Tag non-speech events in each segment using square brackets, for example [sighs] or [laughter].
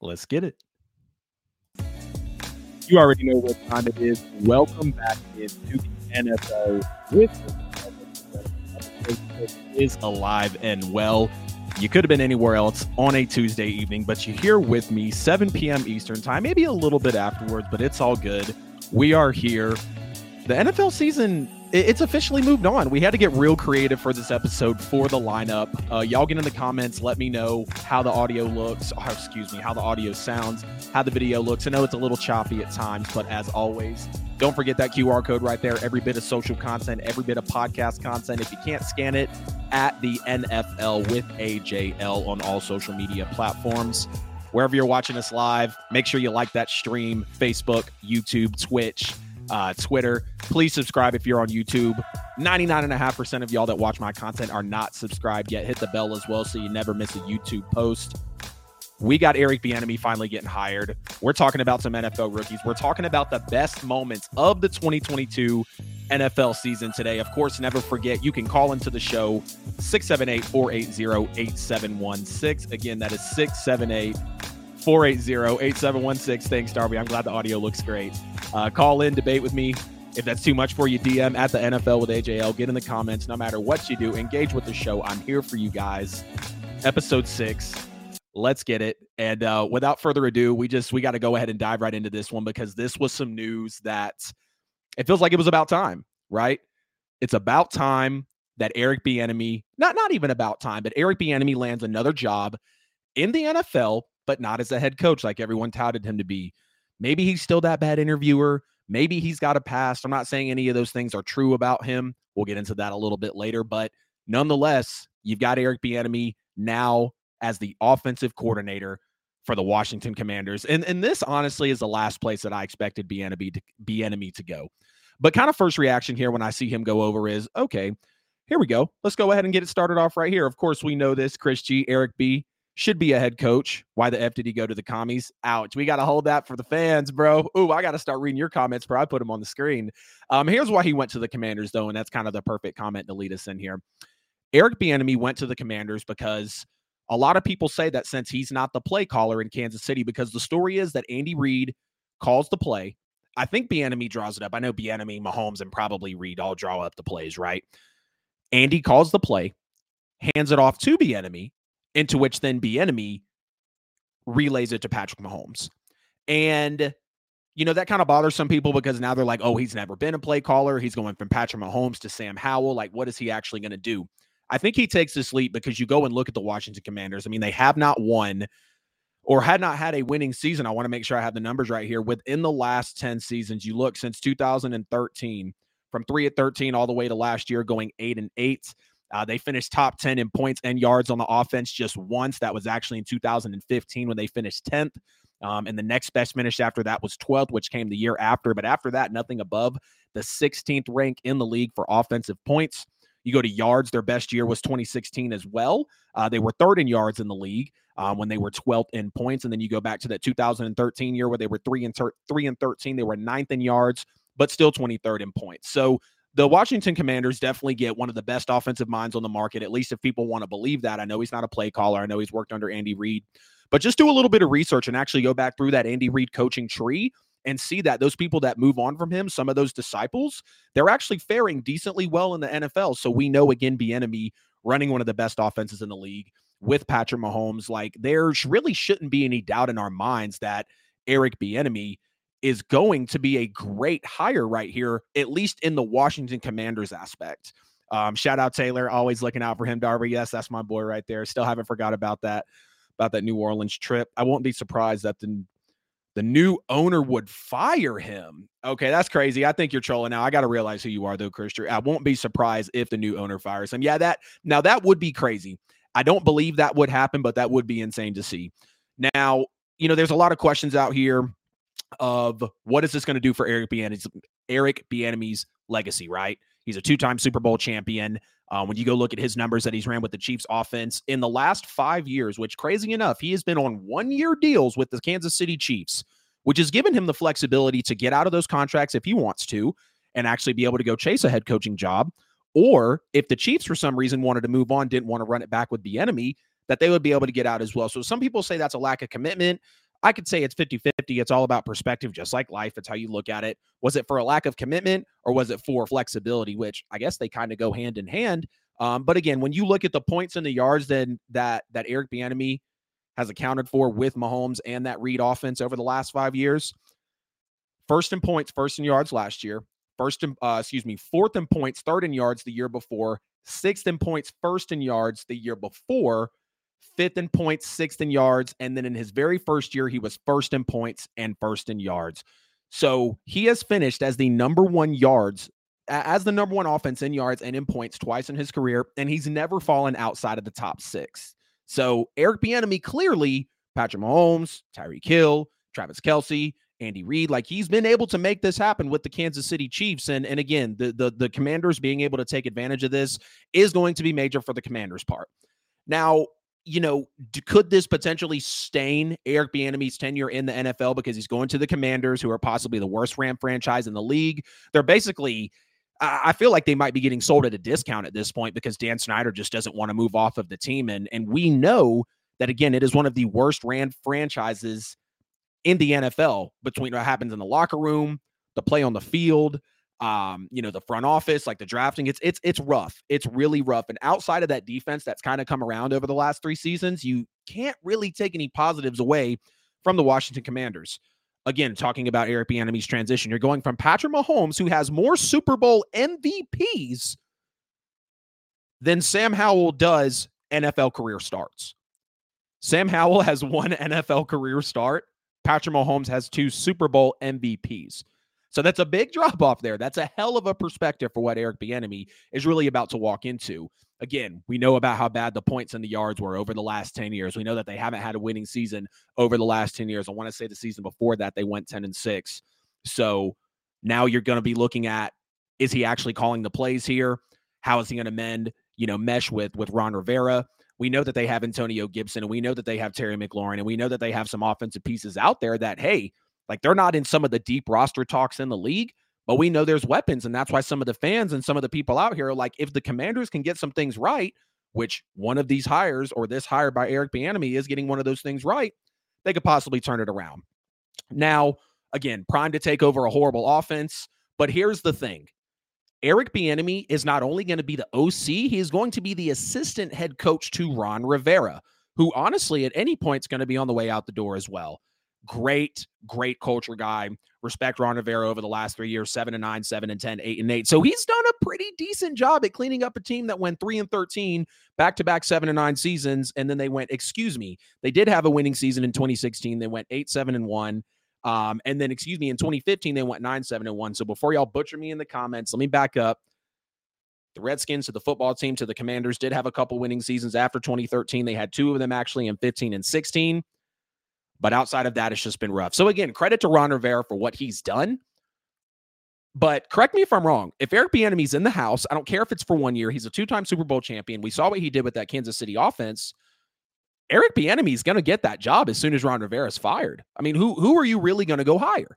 Let's get it. You already know what time it is. Welcome back into the NFL with is alive and well. You could have been anywhere else on a Tuesday evening, but you're here with me, 7 p.m. Eastern time, maybe a little bit afterwards, but it's all good. We are here. The NFL season it's officially moved on. We had to get real creative for this episode for the lineup. Uh, y'all get in the comments. Let me know how the audio looks. Or excuse me, how the audio sounds, how the video looks. I know it's a little choppy at times, but as always, don't forget that QR code right there. Every bit of social content, every bit of podcast content. If you can't scan it, at the NFL with AJL on all social media platforms. Wherever you're watching us live, make sure you like that stream Facebook, YouTube, Twitch uh, Twitter. Please subscribe if you're on YouTube. 99.5% of y'all that watch my content are not subscribed yet. Hit the bell as well so you never miss a YouTube post. We got Eric Bieniemy finally getting hired. We're talking about some NFL rookies. We're talking about the best moments of the 2022 NFL season today. Of course, never forget you can call into the show 678 480 8716. Again, that is 678 480 8716. Thanks, Darby. I'm glad the audio looks great. Uh, call in, debate with me. If that's too much for you, DM at the NFL with AJL. Get in the comments. No matter what you do, engage with the show. I'm here for you guys. Episode six. Let's get it. And uh, without further ado, we just we got to go ahead and dive right into this one because this was some news that it feels like it was about time, right? It's about time that Eric Bieniemy, not not even about time, but Eric Bieniemy lands another job in the NFL, but not as a head coach like everyone touted him to be. Maybe he's still that bad interviewer. Maybe he's got a past. I'm not saying any of those things are true about him. We'll get into that a little bit later, but nonetheless, you've got Eric Bieniemy now as the offensive coordinator for the Washington Commanders. And and this honestly is the last place that I expected Bieniemy to Bieniemy to go. But kind of first reaction here when I see him go over is okay, here we go. Let's go ahead and get it started off right here. Of course, we know this Chris G, Eric B should be a head coach. Why the F did he go to the commies? Ouch. We got to hold that for the fans, bro. Ooh, I got to start reading your comments, bro. I put them on the screen. Um, here's why he went to the commanders, though, and that's kind of the perfect comment to lead us in here. Eric Bieniemy went to the commanders because a lot of people say that since he's not the play caller in Kansas City, because the story is that Andy Reid calls the play. I think Bieniemy draws it up. I know Bieniemy, Mahomes, and probably Reid all draw up the plays, right? Andy calls the play, hands it off to Bieniemy, into which then Bieniemy relays it to Patrick Mahomes. And you know, that kind of bothers some people because now they're like, oh, he's never been a play caller. He's going from Patrick Mahomes to Sam Howell. Like, what is he actually going to do? I think he takes this leap because you go and look at the Washington Commanders. I mean, they have not won or had not had a winning season. I want to make sure I have the numbers right here. Within the last 10 seasons, you look since 2013, from three at 13 all the way to last year, going eight and eight. Uh, they finished top 10 in points and yards on the offense just once. That was actually in 2015 when they finished 10th. Um, and the next best finish after that was 12th, which came the year after. But after that, nothing above the 16th rank in the league for offensive points. You go to yards, their best year was 2016 as well. Uh, they were third in yards in the league um, when they were 12th in points. And then you go back to that 2013 year where they were three and thir- three and 13. They were ninth in yards, but still 23rd in points. So the Washington Commanders definitely get one of the best offensive minds on the market, at least if people want to believe that. I know he's not a play caller. I know he's worked under Andy Reid, but just do a little bit of research and actually go back through that Andy Reid coaching tree and see that those people that move on from him, some of those disciples, they're actually faring decently well in the NFL. So we know again, Bieniemy running one of the best offenses in the league with Patrick Mahomes, like there really shouldn't be any doubt in our minds that Eric Bieniemy is going to be a great hire right here, at least in the Washington Commanders aspect. Um, shout out Taylor, always looking out for him. Darby, yes, that's my boy right there. Still haven't forgot about that, about that New Orleans trip. I won't be surprised that the the new owner would fire him. Okay, that's crazy. I think you're trolling now. I got to realize who you are, though, Christian. I won't be surprised if the new owner fires him. Yeah, that now that would be crazy. I don't believe that would happen, but that would be insane to see. Now, you know, there's a lot of questions out here of what is this going to do for Eric Bieniemy's Eric Bieniemy's legacy, right? He's a two-time Super Bowl champion. Uh, when you go look at his numbers that he's ran with the Chiefs offense in the last five years, which crazy enough, he has been on one-year deals with the Kansas City Chiefs, which has given him the flexibility to get out of those contracts if he wants to and actually be able to go chase a head coaching job. Or if the Chiefs, for some reason, wanted to move on, didn't want to run it back with Bieniemy, that they would be able to get out as well. So some people say that's a lack of commitment. I could say it's 50 50. It's all about perspective, just like life. It's how you look at it. Was it for a lack of commitment or was it for flexibility, which I guess they kind of go hand in hand. Um, but again, when you look at the points and the yards then that that Eric Bieniemy has accounted for with Mahomes and that Reid offense over the last five years, first in points, first in yards last year, first in uh, excuse me, fourth in points, third in yards the year before, sixth in points, first in yards the year before, fifth in points, sixth in yards, and then in his very first year, he was first in points and first in yards. So he has finished as the number one yards, as the number one offense in yards and in points twice in his career, and he's never fallen outside of the top six. So Eric Bieniemy clearly, Patrick Mahomes, Tyreek Hill, Travis Kelce, Andy Reid, like he's been able to make this happen with the Kansas City Chiefs, and and again, the the the Commanders being able to take advantage of this is going to be major for the Commanders' part. Now, you know, could this potentially stain Eric Bieniemy's tenure in the NFL because he's going to the Commanders, who are possibly the worst Ram franchise in the league? They're basically, I feel like they might be getting sold at a discount at this point because Dan Snyder just doesn't want to move off of the team, and and we know that again, it is one of the worst Ram franchises in the NFL between what happens in the locker room, the play on the field um, you know, the front office, like the drafting. It's it's it's rough. It's really rough. And outside of that defense that's kind of come around over the last three seasons, you can't really take any positives away from the Washington Commanders. Again, talking about Eric Bieniemy's transition, you're going from Patrick Mahomes, who has more Super Bowl MVPs than Sam Howell does NFL career starts. Sam Howell has one [laughs] NFL career start. Patrick Mahomes has two Super Bowl MVPs. So that's a big drop off there. That's a hell of a perspective for what Eric Bieniemy is really about to walk into. Again, we know about how bad the points and the yards were over the last 10 years. We know that they haven't had a winning season over the last 10 years. I want to say the season before that they went 10 and 6. So now you're going to be looking at is he actually calling the plays here? How is he going to mend, you know, mesh with with Ron Rivera? We know that they have Antonio Gibson and we know that they have Terry McLaurin and we know that they have some offensive pieces out there that hey, like they're not in some of the deep roster talks in the league, but we know there's weapons. And that's why some of the fans and some of the people out here are like, if the commanders can get some things right, which one of these hires or this hire by Eric Bieniemy is getting one of those things right, they could possibly turn it around. Now, again, prime to take over a horrible offense. But here's the thing. Eric Bieniemy is not only going to be the OC, he is going to be the assistant head coach to Ron Rivera, who honestly at any point is going to be on the way out the door as well. Great, great culture guy. Respect Ron Rivera over the last three years, seven and nine, seven and 10, eight and eight. So he's done a pretty decent job at cleaning up a team that went three and 13 back to back seven and nine seasons. And then they went, excuse me, they did have a winning season in 2016. They went eight, seven and one. Um, and then, excuse me, in 2015, they went nine, seven and one. So before y'all butcher me in the comments, let me back up. The Redskins to the football team to the Commanders did have a couple winning seasons after 2013. They had two of them actually in 15 and 16. But outside of that, it's just been rough. So again, credit to Ron Rivera for what he's done. But correct me if I'm wrong. If Eric Bieniemy's in the house, I don't care if it's for one year. He's a two-time Super Bowl champion. We saw what he did with that Kansas City offense. Eric Bieniemy is going to get that job as soon as Ron Rivera is fired. I mean, who who are you really going to go hire?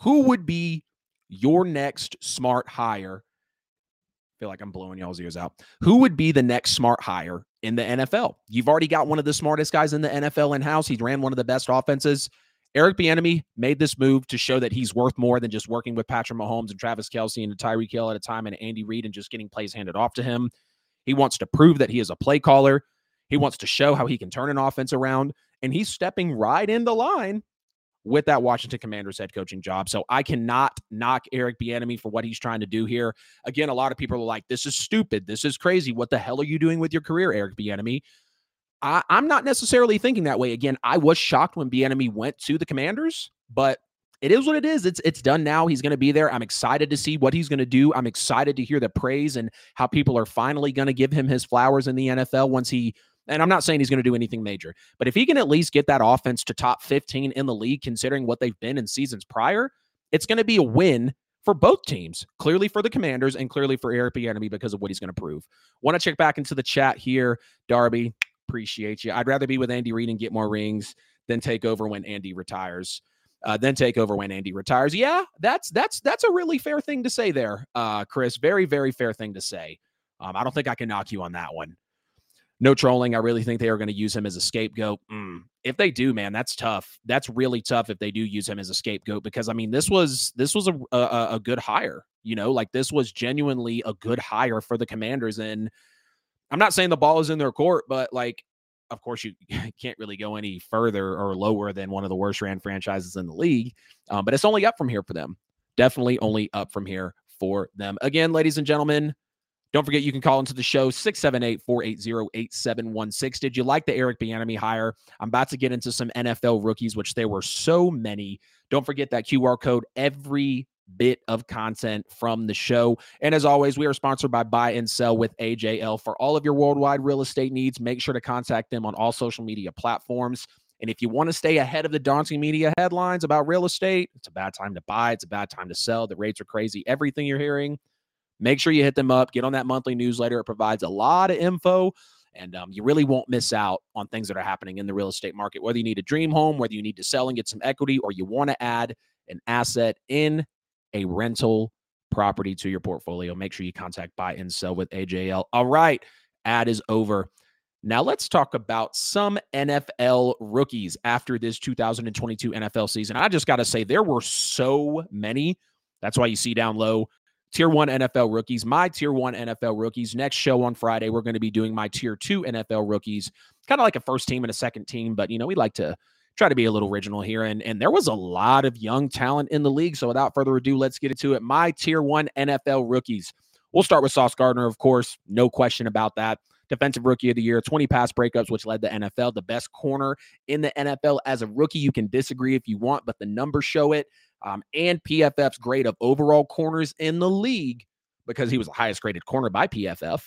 Who would be your next smart hire? I feel like I'm blowing y'all's ears out. Who would be the next smart hire in the NFL. You've already got one of the smartest guys in the NFL in house. He's ran one of the best offenses. Eric Bieniemy made this move to show that he's worth more than just working with Patrick Mahomes and Travis Kelce and Tyreek Hill at a time and Andy Reid and just getting plays handed off to him. He wants to prove that he is a play caller. He wants to show how he can turn an offense around, and he's stepping right in the line with that Washington Commanders head coaching job. So I cannot knock Eric Bieniemy for what he's trying to do here. Again, a lot of people are like, "This is stupid. This is crazy. What the hell are you doing with your career, Eric Bieniemy?" I, am not necessarily thinking that way. Again, I was shocked when Bieniemy went to the Commanders, but it is what it is. It's it's done now. He's going to be there. I'm excited to see what he's going to do. I'm excited to hear the praise and how people are finally going to give him his flowers in the NFL once he and I'm not saying he's going to do anything major, but if he can at least get that offense to top 15 in the league, considering what they've been in seasons prior, it's going to be a win for both teams. Clearly for the Commanders and clearly for Eric Bieniemy because of what he's going to prove. Want to check back into the chat here, Darby. Appreciate you. I'd rather be with Andy Reid and get more rings than take over when Andy retires. Uh, then take over when Andy retires. Yeah, that's that's that's a really fair thing to say there, uh, Chris. Very very fair thing to say. Um, I don't think I can knock you on that one. No trolling. I really think they are going to use him as a scapegoat. Mm. If they do, man, that's tough. That's really tough if they do use him as a scapegoat because I mean, this was this was a a, a good hire. You know, like this was genuinely a good hire for the Commanders. And I'm not saying the ball is in their court, but like, of course, you [laughs] can't really go any further or lower than one of the worst ran franchises in the league. Um, but it's only up from here for them. Definitely only up from here for them. Again, ladies and gentlemen, don't forget you can call into the show 678 480 8716. Did you like the Eric Bieniemy hire? I'm about to get into some NFL rookies, which there were so many. Don't forget that QR code every bit of content from the show. And as always, we are sponsored by Buy and Sell with AJL. For all of your worldwide real estate needs, make sure to contact them on all social media platforms. And if you want to stay ahead of the daunting media headlines about real estate, it's a bad time to buy, it's a bad time to sell. The rates are crazy. Everything you're hearing Make sure you hit them up, get on that monthly newsletter. It provides a lot of info, and um, you really won't miss out on things that are happening in the real estate market. Whether you need a dream home, whether you need to sell and get some equity, or you want to add an asset in a rental property to your portfolio, make sure you contact buy and sell with AJL. All right, ad is over. Now let's talk about some NFL rookies after this 2022 NFL season. I just got to say, there were so many. That's why you see down low tier one NFL rookies, my tier one NFL rookies. Next show on Friday, we're going to be doing my tier two NFL rookies, kind of like a first team and a second team, but you know, we like to try to be a little original here. And, and there was a lot of young talent in the league. So without further ado, let's get into it. My tier one NFL rookies. We'll start with Sauce Gardner, of course, no question about that. Defensive Rookie of the Year, 20 pass breakups, which led the NFL, the best corner in the NFL. As a rookie, you can disagree if you want, but the numbers show it um, and PFF's grade of overall corners in the league because he was the highest graded corner by PFF,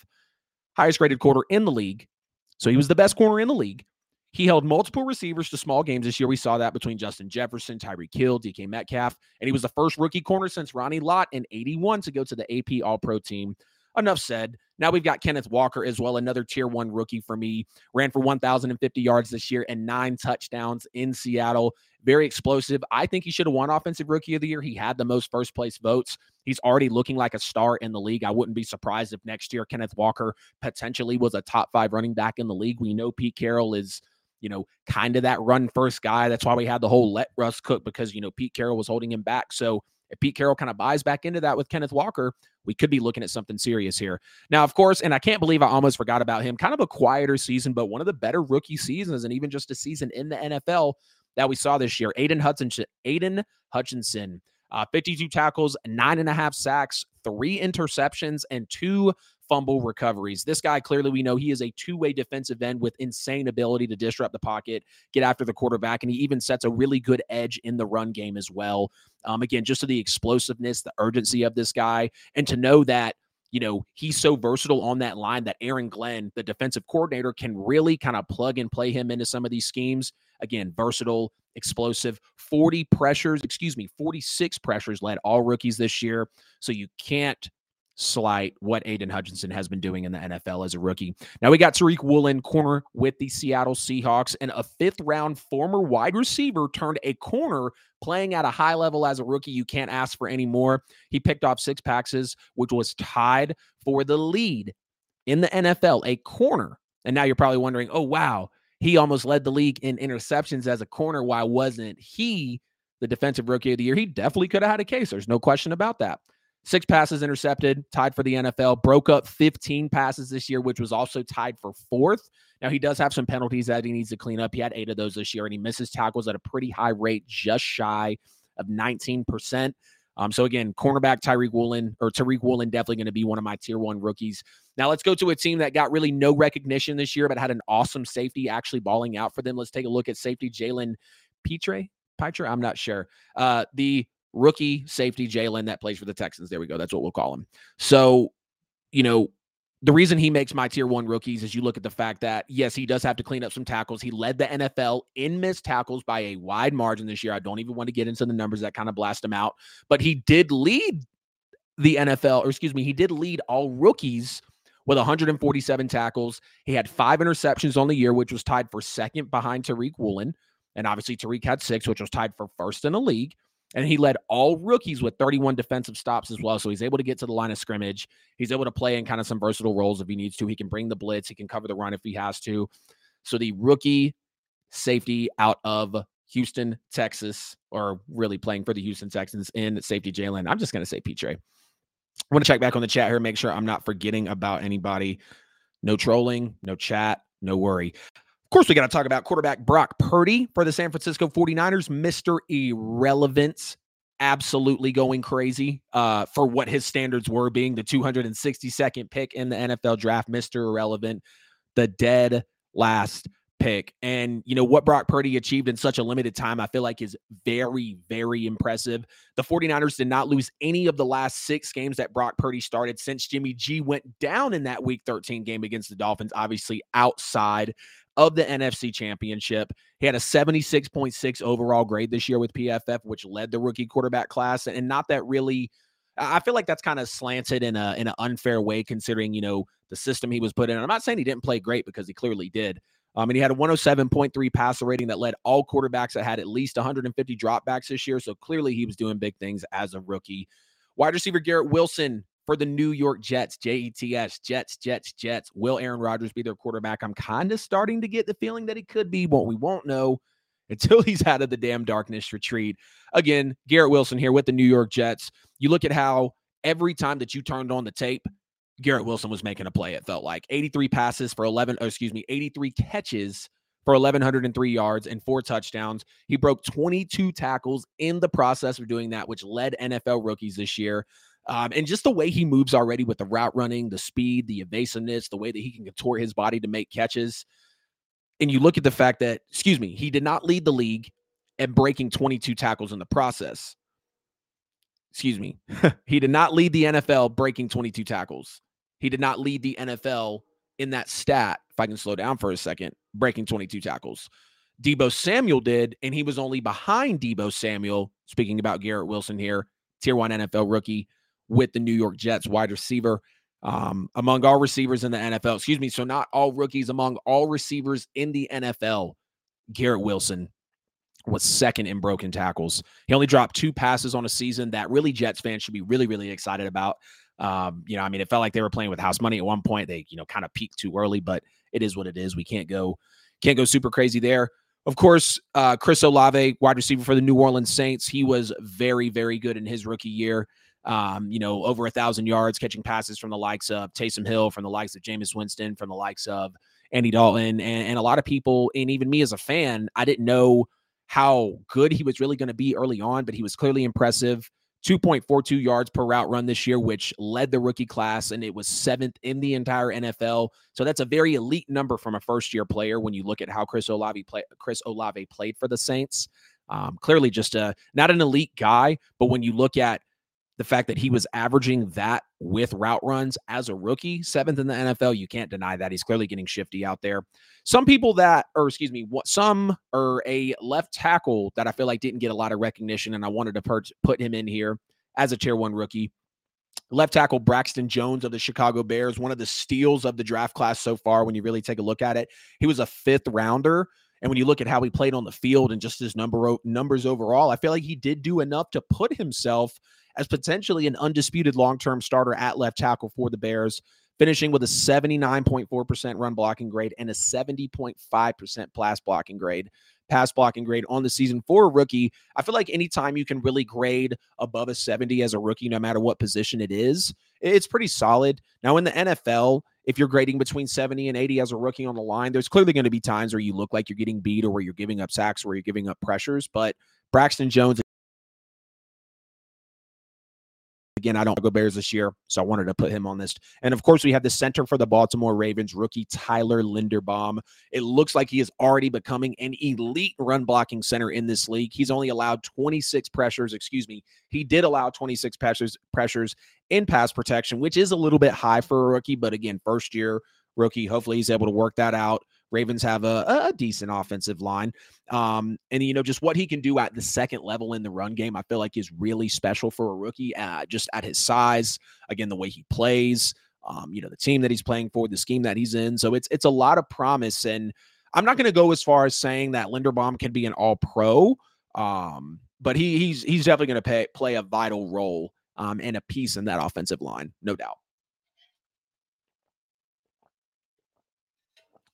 highest graded corner in the league. So he was the best corner in the league. He held multiple receivers to small games this year. We saw that between Justin Jefferson, Tyreek Kill, DK Metcalf, and he was the first rookie corner since Ronnie Lott in 81 to go to the AP All Pro team. Enough said. Now we've got Kenneth Walker as well, another tier one rookie for me. Ran for 1,050 yards this year and nine touchdowns in Seattle. Very explosive. I think he should have won Offensive Rookie of the Year. He had the most first place votes. He's already looking like a star in the league. I wouldn't be surprised if next year Kenneth Walker potentially was a top five running back in the league. We know Pete Carroll is you know, kind of that run first guy. That's why we had the whole let Russ cook because, you know, Pete Carroll was holding him back. So if Pete Carroll kind of buys back into that with Kenneth Walker, we could be looking at something serious here. Now, of course, and I can't believe I almost forgot about him. Kind of a quieter season, but one of the better rookie seasons, and even just a season in the NFL that we saw this year. Aidan Hutchinson, Aidan Hutchinson, uh, 52 tackles, nine and a half sacks, three interceptions, and two fumble recoveries. This guy, clearly, we know he is a two way defensive end with insane ability to disrupt the pocket, get after the quarterback, and he even sets a really good edge in the run game as well. Um, again, just to the explosiveness, the urgency of this guy, and to know that you know, he's so versatile on that line that Aaron Glenn, the defensive coordinator, can really kind of plug and play him into some of these schemes. Again, versatile, explosive, 40 pressures, excuse me, 46 pressures led all rookies this year. So you can't slight what Aidan Hutchinson has been doing in the NFL as a rookie. Now we got Tariq Woolen, corner with the Seattle Seahawks, and a fifth round former wide receiver turned a corner playing at a high level as a rookie. You can't ask for any more. He picked off six passes, which was tied for the lead in the NFL, a corner. And now you're probably wondering, oh, wow, he almost led the league in interceptions as a corner. Why wasn't he the defensive rookie of the year? He definitely could have had a case. There's no question about that. Six passes intercepted, tied for the NFL, broke up 15 passes this year, which was also tied for fourth. Now, he does have some penalties that he needs to clean up. He had eight of those this year, and he misses tackles at a pretty high rate, just shy of 19%. Um, so again, cornerback Tyreek Woolen or Tariq Woolen definitely going to be one of my tier one rookies. Now let's go to a team that got really no recognition this year, but had an awesome safety actually balling out for them. Let's take a look at safety Jalen Pitre. Pitre, I'm not sure. Uh, the rookie safety Jalen that plays for the Texans. There we go. That's what we'll call him. So, you know, the reason he makes my tier one rookies is you look at the fact that, yes, he does have to clean up some tackles. He led the NFL in missed tackles by a wide margin this year. I don't even want to get into the numbers that kind of blast him out, but he did lead the NFL, or excuse me, he did lead all rookies with 147 tackles. He had five interceptions on the year, which was tied for second behind Tariq Woolen. And obviously, Tariq had six, which was tied for first in the league. And he led all rookies with 31 defensive stops as well. So he's able to get to the line of scrimmage. He's able to play in kind of some versatile roles if he needs to. He can bring the blitz, he can cover the run if he has to. So the rookie safety out of Houston, Texas, or really playing for the Houston Texans in safety Jalen. I'm just going to say Petre. I want to check back on the chat here, make sure I'm not forgetting about anybody. No trolling, no chat, no worry. Course, we got to talk about quarterback Brock Purdy for the San Francisco 49ers, Mr. Irrelevance. Absolutely going crazy uh, for what his standards were, being the 262nd pick in the NFL draft, Mr. Irrelevant, the dead last pick. And, you know, what Brock Purdy achieved in such a limited time, I feel like is very, very impressive. The 49ers did not lose any of the last six games that Brock Purdy started since Jimmy G went down in that week 13 game against the Dolphins, obviously outside of the NFC championship. He had a 76.6 overall grade this year with PFF, which led the rookie quarterback class. And not that really. I feel like that's kind of slanted in a in an unfair way, considering you know the system he was put in. I'm not saying he didn't play great because he clearly did, um, and he had a 107.3 passer rating that led all quarterbacks that had at least 150 dropbacks this year. So clearly he was doing big things as a rookie. Wide receiver Garrett Wilson for the New York Jets, J E T S, Jets, Jets, Jets. Will Aaron Rodgers be their quarterback? I'm kind of starting to get the feeling that he could be, but we won't know [laughs] until he's out of the damn darkness retreat. Again, Garrett Wilson here with the New York Jets. You look at how every time that you turned on the tape, Garrett Wilson was making a play. It felt like 83 passes for 11, oh, excuse me, 83 catches for 1,103 yards and four touchdowns. He broke 22 tackles in the process of doing that, which led NFL rookies this year. Um, and just the way he moves already with the route running, the speed, the evasiveness, the way that he can contort his body to make catches. And you look at the fact that, excuse me, he did not lead the league at breaking 22 tackles in the process excuse me, [laughs] he did not lead the NFL breaking 22 tackles. He did not lead the NFL in that stat, if I can slow down for a second, breaking 22 tackles. Deebo Samuel did, and he was only behind Deebo Samuel, speaking about Garrett Wilson here, tier one NFL rookie with the New York Jets wide receiver. Um, among all receivers in the NFL, excuse me, so not all rookies, among all receivers in the NFL, Garrett Wilson was second in broken tackles. He only dropped two passes on a season that really Jets fans should be really, really excited about. Um, you know, I mean, it felt like they were playing with house money at one point. They, you know, kind of peaked too early, but it is what it is. We can't go, can't go super crazy there. Of course, uh, Chris Olave, wide receiver for the New Orleans Saints, he was very, very good in his rookie year. Um, you know, over a thousand yards catching passes from the likes of Taysom Hill, from the likes of Jameis Winston, from the likes of Andy Dalton, and, and a lot of people, and even me as a fan, I didn't know how good he was really going to be early on, but he was clearly impressive. 2.42 yards per route run this year, which led the rookie class, and it was seventh in the entire NFL. So that's a very elite number from a first year player when you look at how Chris Olave play, Chris Olave played for the Saints. Um, clearly, just a not an elite guy, but when you look at the fact that he was averaging that with route runs as a rookie, seventh in the NFL, you can't deny that. He's clearly getting shifty out there. Some people that, or excuse me, what some are a left tackle that I feel like didn't get a lot of recognition, and I wanted to per- put him in here as a tier one rookie. Left tackle Braxton Jones of the Chicago Bears, one of the steals of the draft class so far. When you really take a look at it, he was a fifth rounder. And when you look at how he played on the field and just his number numbers overall, I feel like he did do enough to put himself as potentially an undisputed long term starter at left tackle for the Bears, finishing with a 79.4% run blocking grade and a 70.5% pass blocking grade. Pass blocking grade on the season for a rookie. I feel like anytime you can really grade above a 70 as a rookie, no matter what position it is, it's pretty solid. Now, in the NFL, if you're grading between 70 and 80 as a rookie on the line, there's clearly going to be times where you look like you're getting beat or where you're giving up sacks or where you're giving up pressures. But Braxton Jones Again, I don't go Bears this year, so I wanted to put him on this. And of course, we have the center for the Baltimore Ravens, rookie Tyler Linderbaum. It looks like he is already becoming an elite run blocking center in this league. He's only allowed 26 pressures, excuse me. He did allow 26 pressures pressures in pass protection, which is a little bit high for a rookie, but again, first year rookie. Hopefully, he's able to work that out. Ravens have a, a decent offensive line. Um, and, you know, just what he can do at the second level in the run game, I feel like is really special for a rookie, uh, just at his size. Again, the way he plays, um, you know, the team that he's playing for, the scheme that he's in. So it's it's a lot of promise. And I'm not going to go as far as saying that Linderbaum can be an all pro. Um, but he he's he's definitely going to play a vital role um, and a piece in that offensive line, no doubt.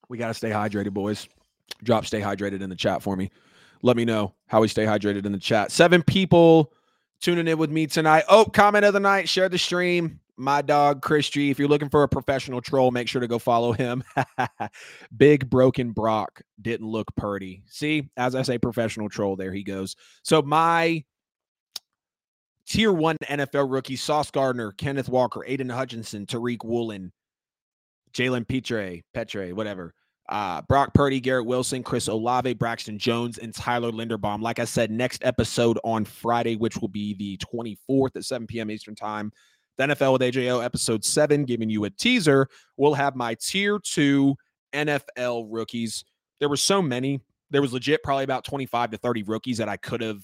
We got to stay hydrated, boys. Drop stay hydrated in the chat for me. Let me know how we stay hydrated in the chat. Seven people tuning in with me tonight. Oh, comment of the night, share the stream. My dog, Chris G. If you're looking for a professional troll, make sure to go follow him. [laughs] Big broken Brock didn't look purdy. See, as I say, professional troll, there he goes. So, my tier one NFL rookies Sauce Gardner, Kenneth Walker, Aidan Hutchinson, Tariq Woolen, Jalen Petre, Petre, whatever uh, Brock Purdy, Garrett Wilson, Chris Olave, Braxton Jones, and Tyler Linderbaum. Like I said, next episode on Friday, which will be the 24th at 7 p.m. Eastern Time. The NFL with AJL episode seven, giving you a teaser. We'll have my tier two NFL rookies. There were so many. There was legit probably about 25 to 30 rookies that I could have,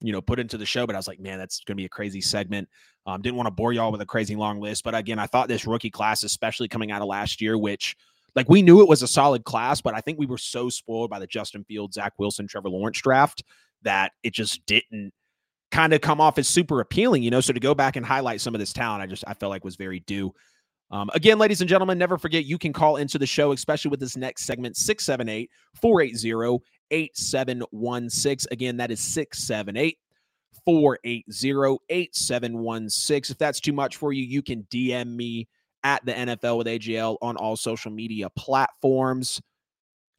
you know, put into the show, but I was like, man, that's going to be a crazy segment. Um, didn't want to bore y'all with a crazy long list. But again, I thought this rookie class, especially coming out of last year, which – like we knew it was a solid class, but I think we were so spoiled by the Justin Fields, Zach Wilson, Trevor Lawrence draft that it just didn't kind of come off as super appealing, you know. So to go back and highlight some of this talent, I just I felt like was very due. Um, again, ladies and gentlemen, never forget you can call into the show, especially with this next segment, 678 480 8716. Again, that is 678 480 8716. If that's too much for you, you can DM me at the NFL with AJL on all social media platforms.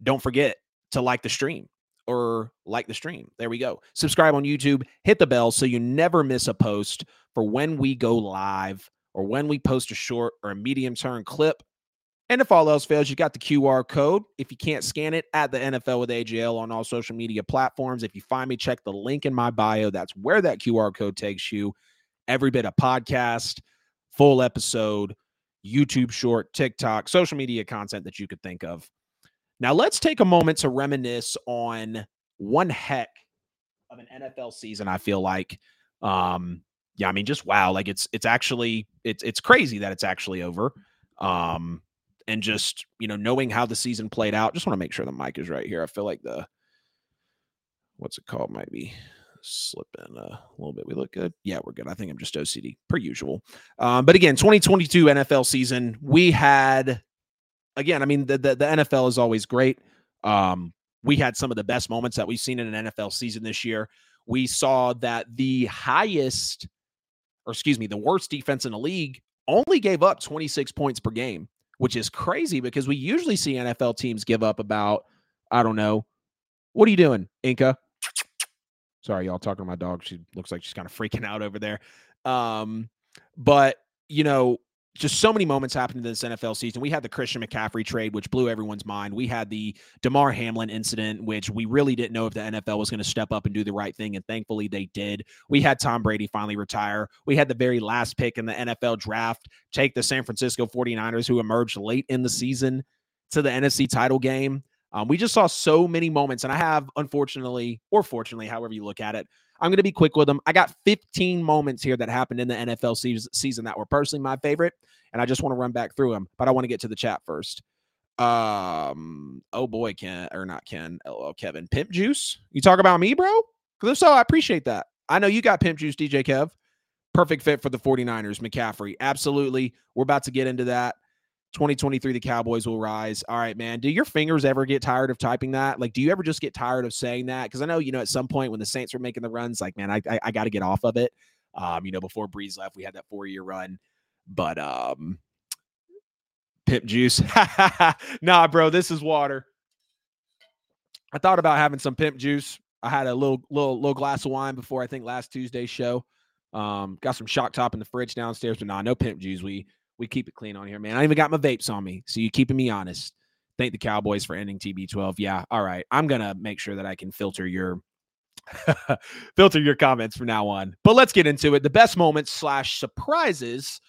Don't forget to like the stream or like the stream. There we go. Subscribe on YouTube, hit the bell so you never miss a post for when we go live or when we post a short or a medium term clip. And if all else fails, you got the QR code. If you can't scan it, at the NFL with AJL on all social media platforms. If you find me, check the link in my bio. That's where that QR code takes you. Every bit of podcast, full episode, YouTube short, TikTok, social media content that you could think of. Now, let's take a moment to reminisce on one heck of an NFL season. I feel like, um, yeah, I mean, just wow, like it's it's actually it's it's crazy that it's actually over. Um, and just you know, knowing how the season played out, just want to make sure the mic is right here. I feel like the what's it called might be slip in a little bit. We look good. Yeah, we're good. I think I'm just OCD per usual. Um, but again, 2022 NFL season, we had again. I mean, the, the, the NFL is always great. Um, we had some of the best moments that we've seen in an NFL season this year. We saw that the highest, or excuse me, the worst defense in the league only gave up 26 points per game, which is crazy because we usually see NFL teams give up about, I don't know, what are you doing, Inca? Sorry, y'all talking to my dog. She looks like she's kind of freaking out over there. Um, but you know, just so many moments happened in this NFL season. We had the Christian McCaffrey trade, which blew everyone's mind. We had the Damar Hamlin incident, which we really didn't know if the NFL was going to step up and do the right thing. And thankfully they did. We had Tom Brady finally retire. We had the very last pick in the NFL draft take the San Francisco 49ers, who emerged late in the season to the NFC title game. Um, we just saw so many moments, and I have, unfortunately, or fortunately, however you look at it, I'm going to be quick with them. I got 15 moments here that happened in the NFL season that were personally my favorite, and I just want to run back through them, but I want to get to the chat first. Um, oh boy, Ken or not Ken, LL Kevin, Pimp Juice. You talk about me, bro? Because if so, I appreciate that. I know you got Pimp Juice, DJ Kev. Perfect fit for the 49ers, McCaffrey. Absolutely. We're about to get into that. 2023 the Cowboys will rise. All right, man. Do your fingers ever get tired of typing that? Like, do you ever just get tired of saying that? Because I know, you know, at some point when the Saints were making the runs, like, man, I I, I got to get off of it. Um, you know, before Brees left, we had that four year run, but um, pip juice. [laughs] nah, bro, this is water. I thought about having some pimp juice. I had a little little little glass of wine before I think last Tuesday's show. Um, got some shock top in the fridge downstairs, but nah, no pimp juice. We we keep it clean on here, man. I even got my vapes on me. So you keeping me honest. Thank the Cowboys for ending TB12. Yeah. All right. I'm gonna make sure that I can filter your [laughs] filter your comments from now on. But let's get into it. The best moments slash surprises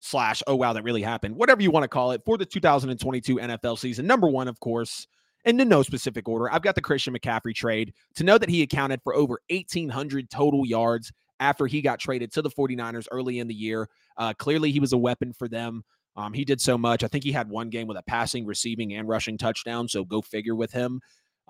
slash oh wow that really happened. Whatever you want to call it for the 2022 NFL season. Number one, of course, and in no specific order, I've got the Christian McCaffrey trade to know that he accounted for over 1,800 total yards after he got traded to the 49ers early in the year. Uh, clearly, he was a weapon for them. Um, he did so much. I think he had one game with a passing, receiving, and rushing touchdown. So go figure with him.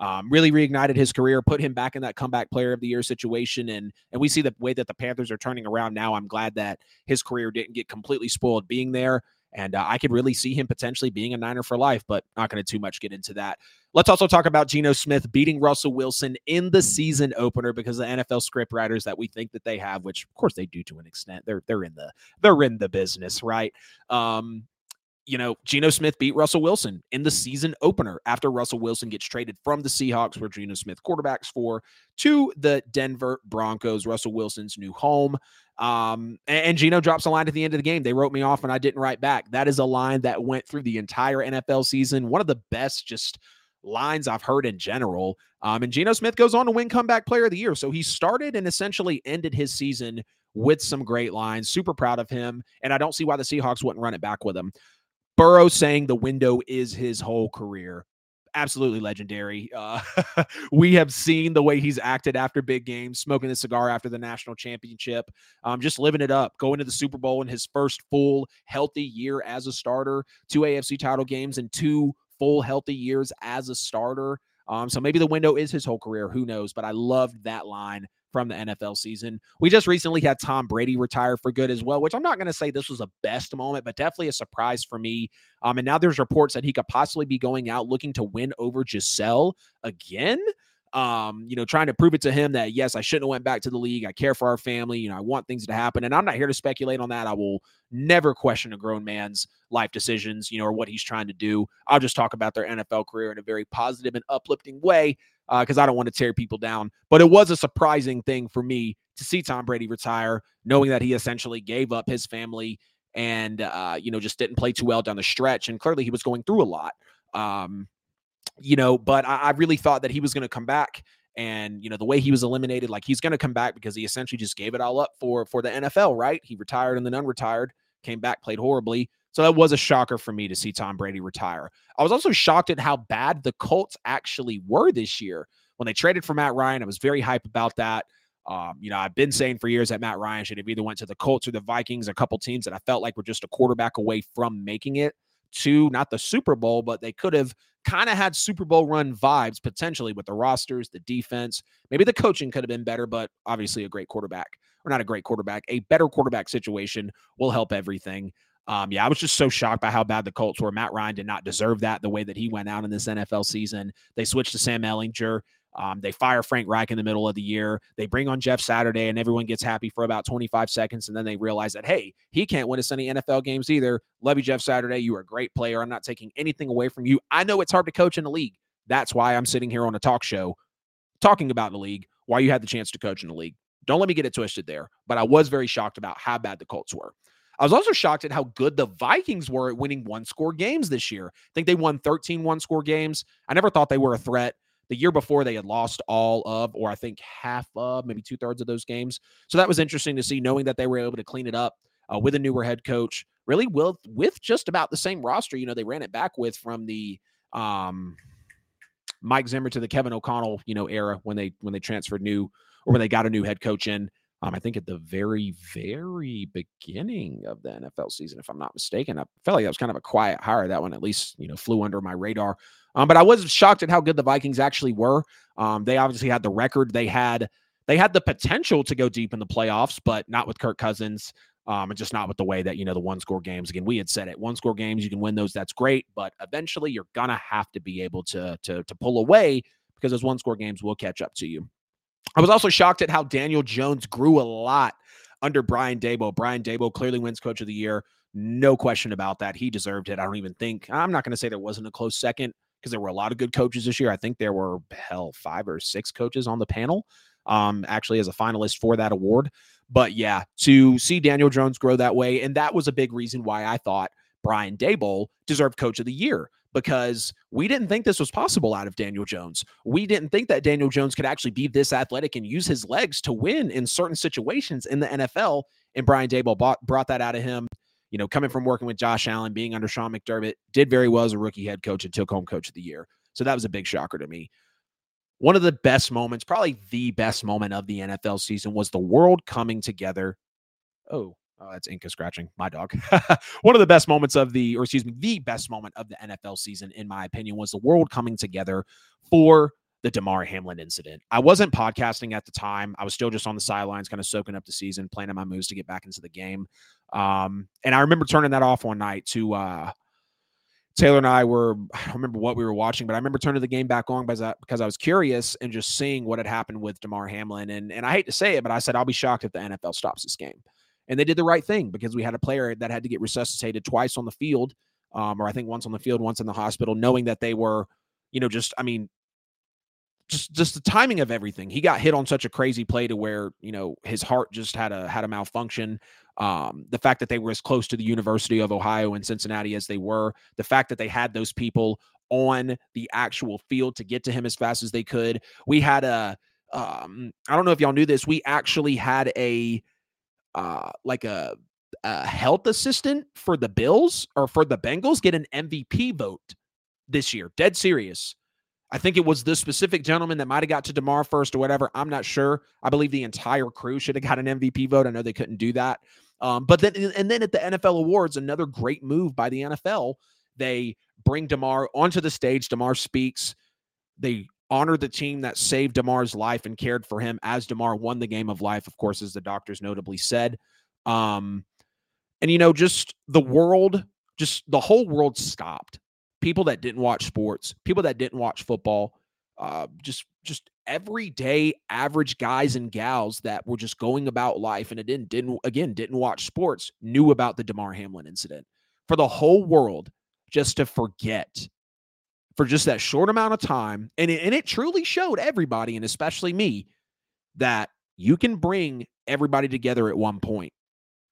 um, really reignited his career, put him back in that comeback player of the year situation. And and we see the way that the Panthers are turning around now. I'm glad that his career didn't get completely spoiled being there. And uh, I could really see him potentially being a Niner for life, but not going to too much get into that. Let's also talk about Geno Smith beating Russell Wilson in the season opener because the NFL script writers that we think that they have, which of course they do to an extent, they're they're in the they're in the business, right? Um, you know, Geno Smith beat Russell Wilson in the season opener after Russell Wilson gets traded from the Seahawks, where Geno Smith quarterbacks for, to the Denver Broncos, Russell Wilson's new home. Um, and, and Geno drops a line at the end of the game. They wrote me off and I didn't write back. That is a line that went through the entire NFL season. One of the best just lines I've heard in general. Um, and Geno Smith goes on to win comeback player of the year. So he started and essentially ended his season with some great lines. Super proud of him. And I don't see why the Seahawks wouldn't run it back with him. Burrow saying the window is his whole career. Absolutely legendary. Uh, [laughs] we have seen the way he's acted after big games, smoking the cigar after the national championship, um, just living it up, going to the Super Bowl in his first full healthy year as a starter, two AFC title games, and two full healthy years as a starter. Um, so maybe the window is his whole career. Who knows? But I loved that line from the NFL season. We just recently had Tom Brady retire for good as well, which I'm not going to say this was a best moment, but definitely a surprise for me. Um, and now there's reports that he could possibly be going out looking to win over Gisele again. Um, you know, trying to prove it to him that yes, I shouldn't have went back to the league. I care for our family. You know, I want things to happen, and I'm not here to speculate on that. I will never question a grown man's life decisions, you know, or what he's trying to do. I'll just talk about their NFL career in a very positive and uplifting way because uh, I don't want to tear people down. But it was a surprising thing for me to see Tom Brady retire, knowing that he essentially gave up his family and uh, you know just didn't play too well down the stretch, and clearly he was going through a lot. Um, you know, but I, I really thought that he was going to come back and you know the way he was eliminated like he's going to come back because he essentially just gave it all up for for the NFL right he retired and then unretired came back played horribly so that was a shocker for me to see Tom Brady retire. I was also shocked at how bad the Colts actually were this year. When they traded for Matt Ryan, I was very hype about that. Um, you know, I've been saying for years that Matt Ryan should have either went to the Colts or the Vikings, a couple teams that I felt like were just a quarterback away from making it to not the Super Bowl, but they could have kind of had Super Bowl run vibes potentially with the rosters, the defense. Maybe the coaching could have been better, but obviously a great quarterback, or not a great quarterback, a better quarterback situation will help everything. Um, yeah, I was just so shocked by how bad the Colts were. Matt Ryan did not deserve that the way that he went out in this NFL season. They switched to Sam Ehlinger. Um, they fire Frank Reich in the middle of the year. They bring on Jeff Saturday, and everyone gets happy for about 25 seconds. And then they realize that, hey, he can't win us any NFL games either. Love you, Jeff Saturday. You are a great player. I'm not taking anything away from you. I know it's hard to coach in the league. That's why I'm sitting here on a talk show talking about the league, why you had the chance to coach in the league. Don't let me get it twisted there. But I was very shocked about how bad the Colts were. I was also shocked at how good the Vikings were at winning one score games this year. I think they won 13 one score games. I never thought they were a threat. The year before, they had lost all of, or I think half of, maybe two thirds of those games. So that was interesting to see, knowing that they were able to clean it up uh, with a newer head coach, really with, with just about the same roster. You know, they ran it back with from the um, Mike Zimmer to the Kevin O'Connell, you know, era when they when they transferred new or when they got a new head coach in um, I think at the very, very beginning of the NFL season, if I'm not mistaken. I felt like that was kind of a quiet hire. That one at least, you know, flew under my radar. Um, but I was shocked at how good the Vikings actually were. Um, they obviously had the record. They had they had the potential to go deep in the playoffs, but not with Kirk Cousins. Um, and just not with the way that you know the one score games. Again, we had said it. One score games, you can win those. That's great, but eventually you're gonna have to be able to to to pull away because those one score games will catch up to you. I was also shocked at how Daniel Jones grew a lot under Brian Daboll. Brian Daboll clearly wins coach of the year. No question about that. He deserved it. I don't even think, I'm not going to say there wasn't a close second because there were a lot of good coaches this year. I think there were, hell, five or six coaches on the panel um, actually as a finalist for that award. But yeah, to see Daniel Jones grow that way, and that was a big reason why I thought Brian Daboll deserved coach of the year because we didn't think this was possible out of Daniel Jones. We didn't think that Daniel Jones could actually be this athletic and use his legs to win in certain situations in the NFL. And Brian Daboll bought, brought that out of him. You know, coming from working with Josh Allen, being under Sean McDermott, did very well as a rookie head coach and took home coach of the year. So that was a big shocker to me. One of the best moments, probably the best moment of the NFL season, was the world coming together. Oh, Oh, that's Inca scratching my dog. [laughs] One of the best moments of the, or excuse me, the best moment of the NFL season, in my opinion, was the world coming together for the Damar Hamlin incident. I wasn't podcasting at the time. I was still just on the sidelines, kind of soaking up the season, planning my moves to get back into the game. Um, and I remember turning that off one night to uh, Taylor and I were, [sighs] I don't remember what we were watching, but I remember turning the game back on because I, because I was curious and just seeing what had happened with Damar Hamlin. And, and I hate to say it, but I said, I'll be shocked if the NFL stops this game. And they did the right thing because we had a player that had to get resuscitated twice on the field, um, or I think once on the field, once in the hospital, knowing that they were, you know, just, I mean, just just the timing of everything. He got hit on such a crazy play to where you know his heart just had a had a malfunction. Um, the fact that they were as close to the University of Ohio and Cincinnati as they were, the fact that they had those people on the actual field to get to him as fast as they could. We had a um, I don't know if y'all knew this. We actually had a uh, like a, a health assistant for the Bills or for the Bengals get an MVP vote this year. Dead serious. I think it was this specific gentleman that might have got to Damar first or whatever. I'm not sure. I believe the entire crew should have got an MVP vote. I know they couldn't do that. Um, but then, and then at the NFL awards, another great move by the NFL. They bring Damar onto the stage. Damar speaks. They honor the team that saved Damar's life and cared for him as Damar won the game of life, of course, as the doctors notably said. Um, and you know, just the world, just the whole world stopped people that didn't watch sports, people that didn't watch football, uh, just just everyday average guys and gals that were just going about life and it didn't didn't again didn't watch sports knew about the Damar Hamlin incident. For the whole world just to forget for just that short amount of time and it, and it truly showed everybody and especially me that you can bring everybody together at one point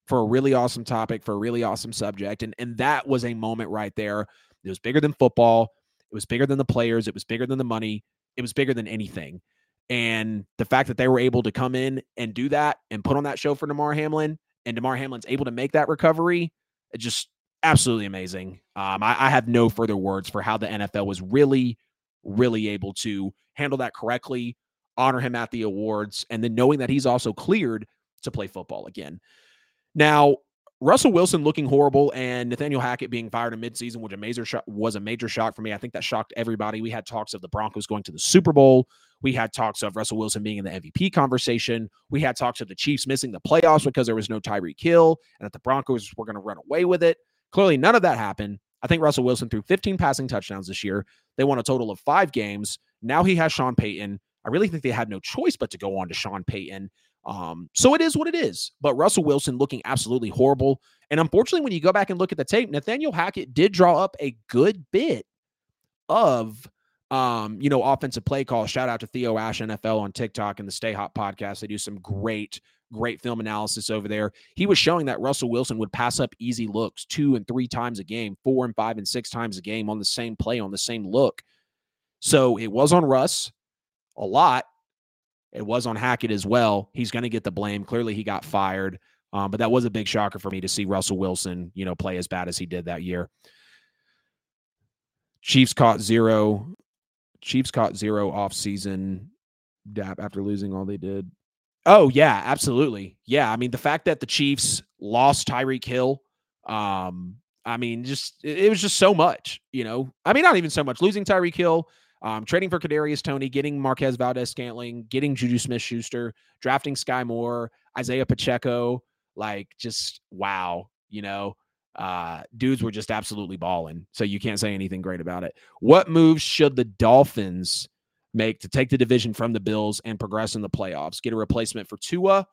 for a really awesome topic for a really awesome subject and and that was a moment right there it was bigger than football. It was bigger than the players. It was bigger than the money. It was bigger than anything. And the fact that they were able to come in and do that and put on that show for Damar Hamlin and Damar Hamlin's able to make that recovery, it just absolutely amazing. Um, I, I have no further words for how the NFL was really, really able to handle that correctly, honor him at the awards, and then knowing that he's also cleared to play football again. Now, Russell Wilson looking horrible and Nathaniel Hackett being fired in midseason which a major shock, was a major shock for me. I think that shocked everybody. We had talks of the Broncos going to the Super Bowl. We had talks of Russell Wilson being in the MVP conversation. We had talks of the Chiefs missing the playoffs because there was no Tyreek Hill and that the Broncos were going to run away with it. Clearly, none of that happened. I think Russell Wilson threw 15 passing touchdowns this year. They won a total of five games. Now he has Sean Payton. I really think they had no choice but to go on to Sean Payton. Um, so it is what it is. But Russell Wilson looking absolutely horrible. And unfortunately, when you go back and look at the tape, Nathaniel Hackett did draw up a good bit of um, you know, offensive play calls. Shout out to Theo Ash NFL on TikTok and the Stay Hot podcast. They do some great, great film analysis over there. He was showing that Russell Wilson would pass up easy looks two and three times a game, four and five and six times a game on the same play, on the same look. So it was on Russ a lot. It was on Hackett as well. He's going to get the blame. Clearly, he got fired. Um, but that was a big shocker for me to see Russell Wilson, you know, play as bad as he did that year. Chiefs caught zero. Chiefs caught zero off season dap after losing all they did. Oh yeah, absolutely. Yeah, I mean the fact that the Chiefs lost Tyreek Hill, um, I mean, just it was just so much, you know. I mean, not even so much losing Tyreek Hill, um, trading for Kadarius Toney, getting Marquez Valdes Scantling, getting Juju Smith Schuster, drafting Sky Moore, Isaiah Pacheco, like just wow, you know. Uh, dudes were just absolutely balling. So you can't say anything great about it. What moves should the Dolphins make to take the division from the Bills and progress in the playoffs? Get a replacement for Tua.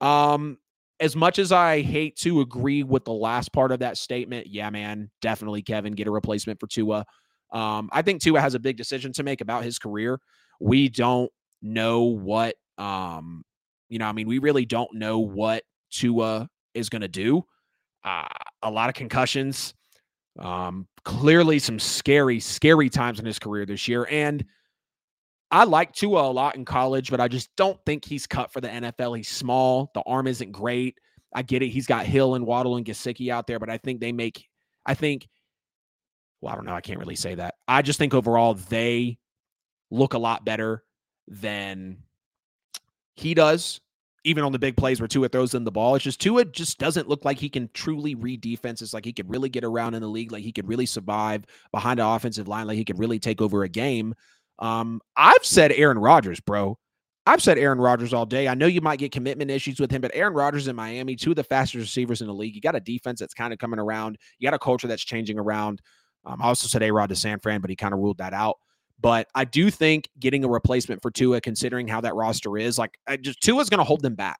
Um, as much as I hate to agree with the last part of that statement, yeah, man, definitely, Kevin, get a replacement for Tua. Um, I think Tua has a big decision to make about his career. We don't know what, um, you know, I mean, we really don't know what Tua is going to do. Uh, a lot of concussions. Um, clearly, some scary, scary times in his career this year. And I like Tua a lot in college, but I just don't think he's cut for the NFL. He's small. The arm isn't great. I get it. He's got Hill and Waddle and Gesicki out there, but I think they make. I think well, I don't know. I can't really say that. I just think overall they look a lot better than he does, even on the big plays where Tua throws in the ball. It's just Tua just doesn't look like he can truly read defenses, like he could really get around in the league, like he could really survive behind an offensive line, like he could really take over a game. Um, I've said Aaron Rodgers, bro. I've said Aaron Rodgers all day. I know you might get commitment issues with him, but Aaron Rodgers in Miami, two of the fastest receivers in the league. You got a defense that's kind of coming around. You got a culture that's changing around. Um, I also said A Rod to San Fran, but he kind of ruled that out. But I do think getting a replacement for Tua, considering how that roster is, like I just Tua's going to hold them back.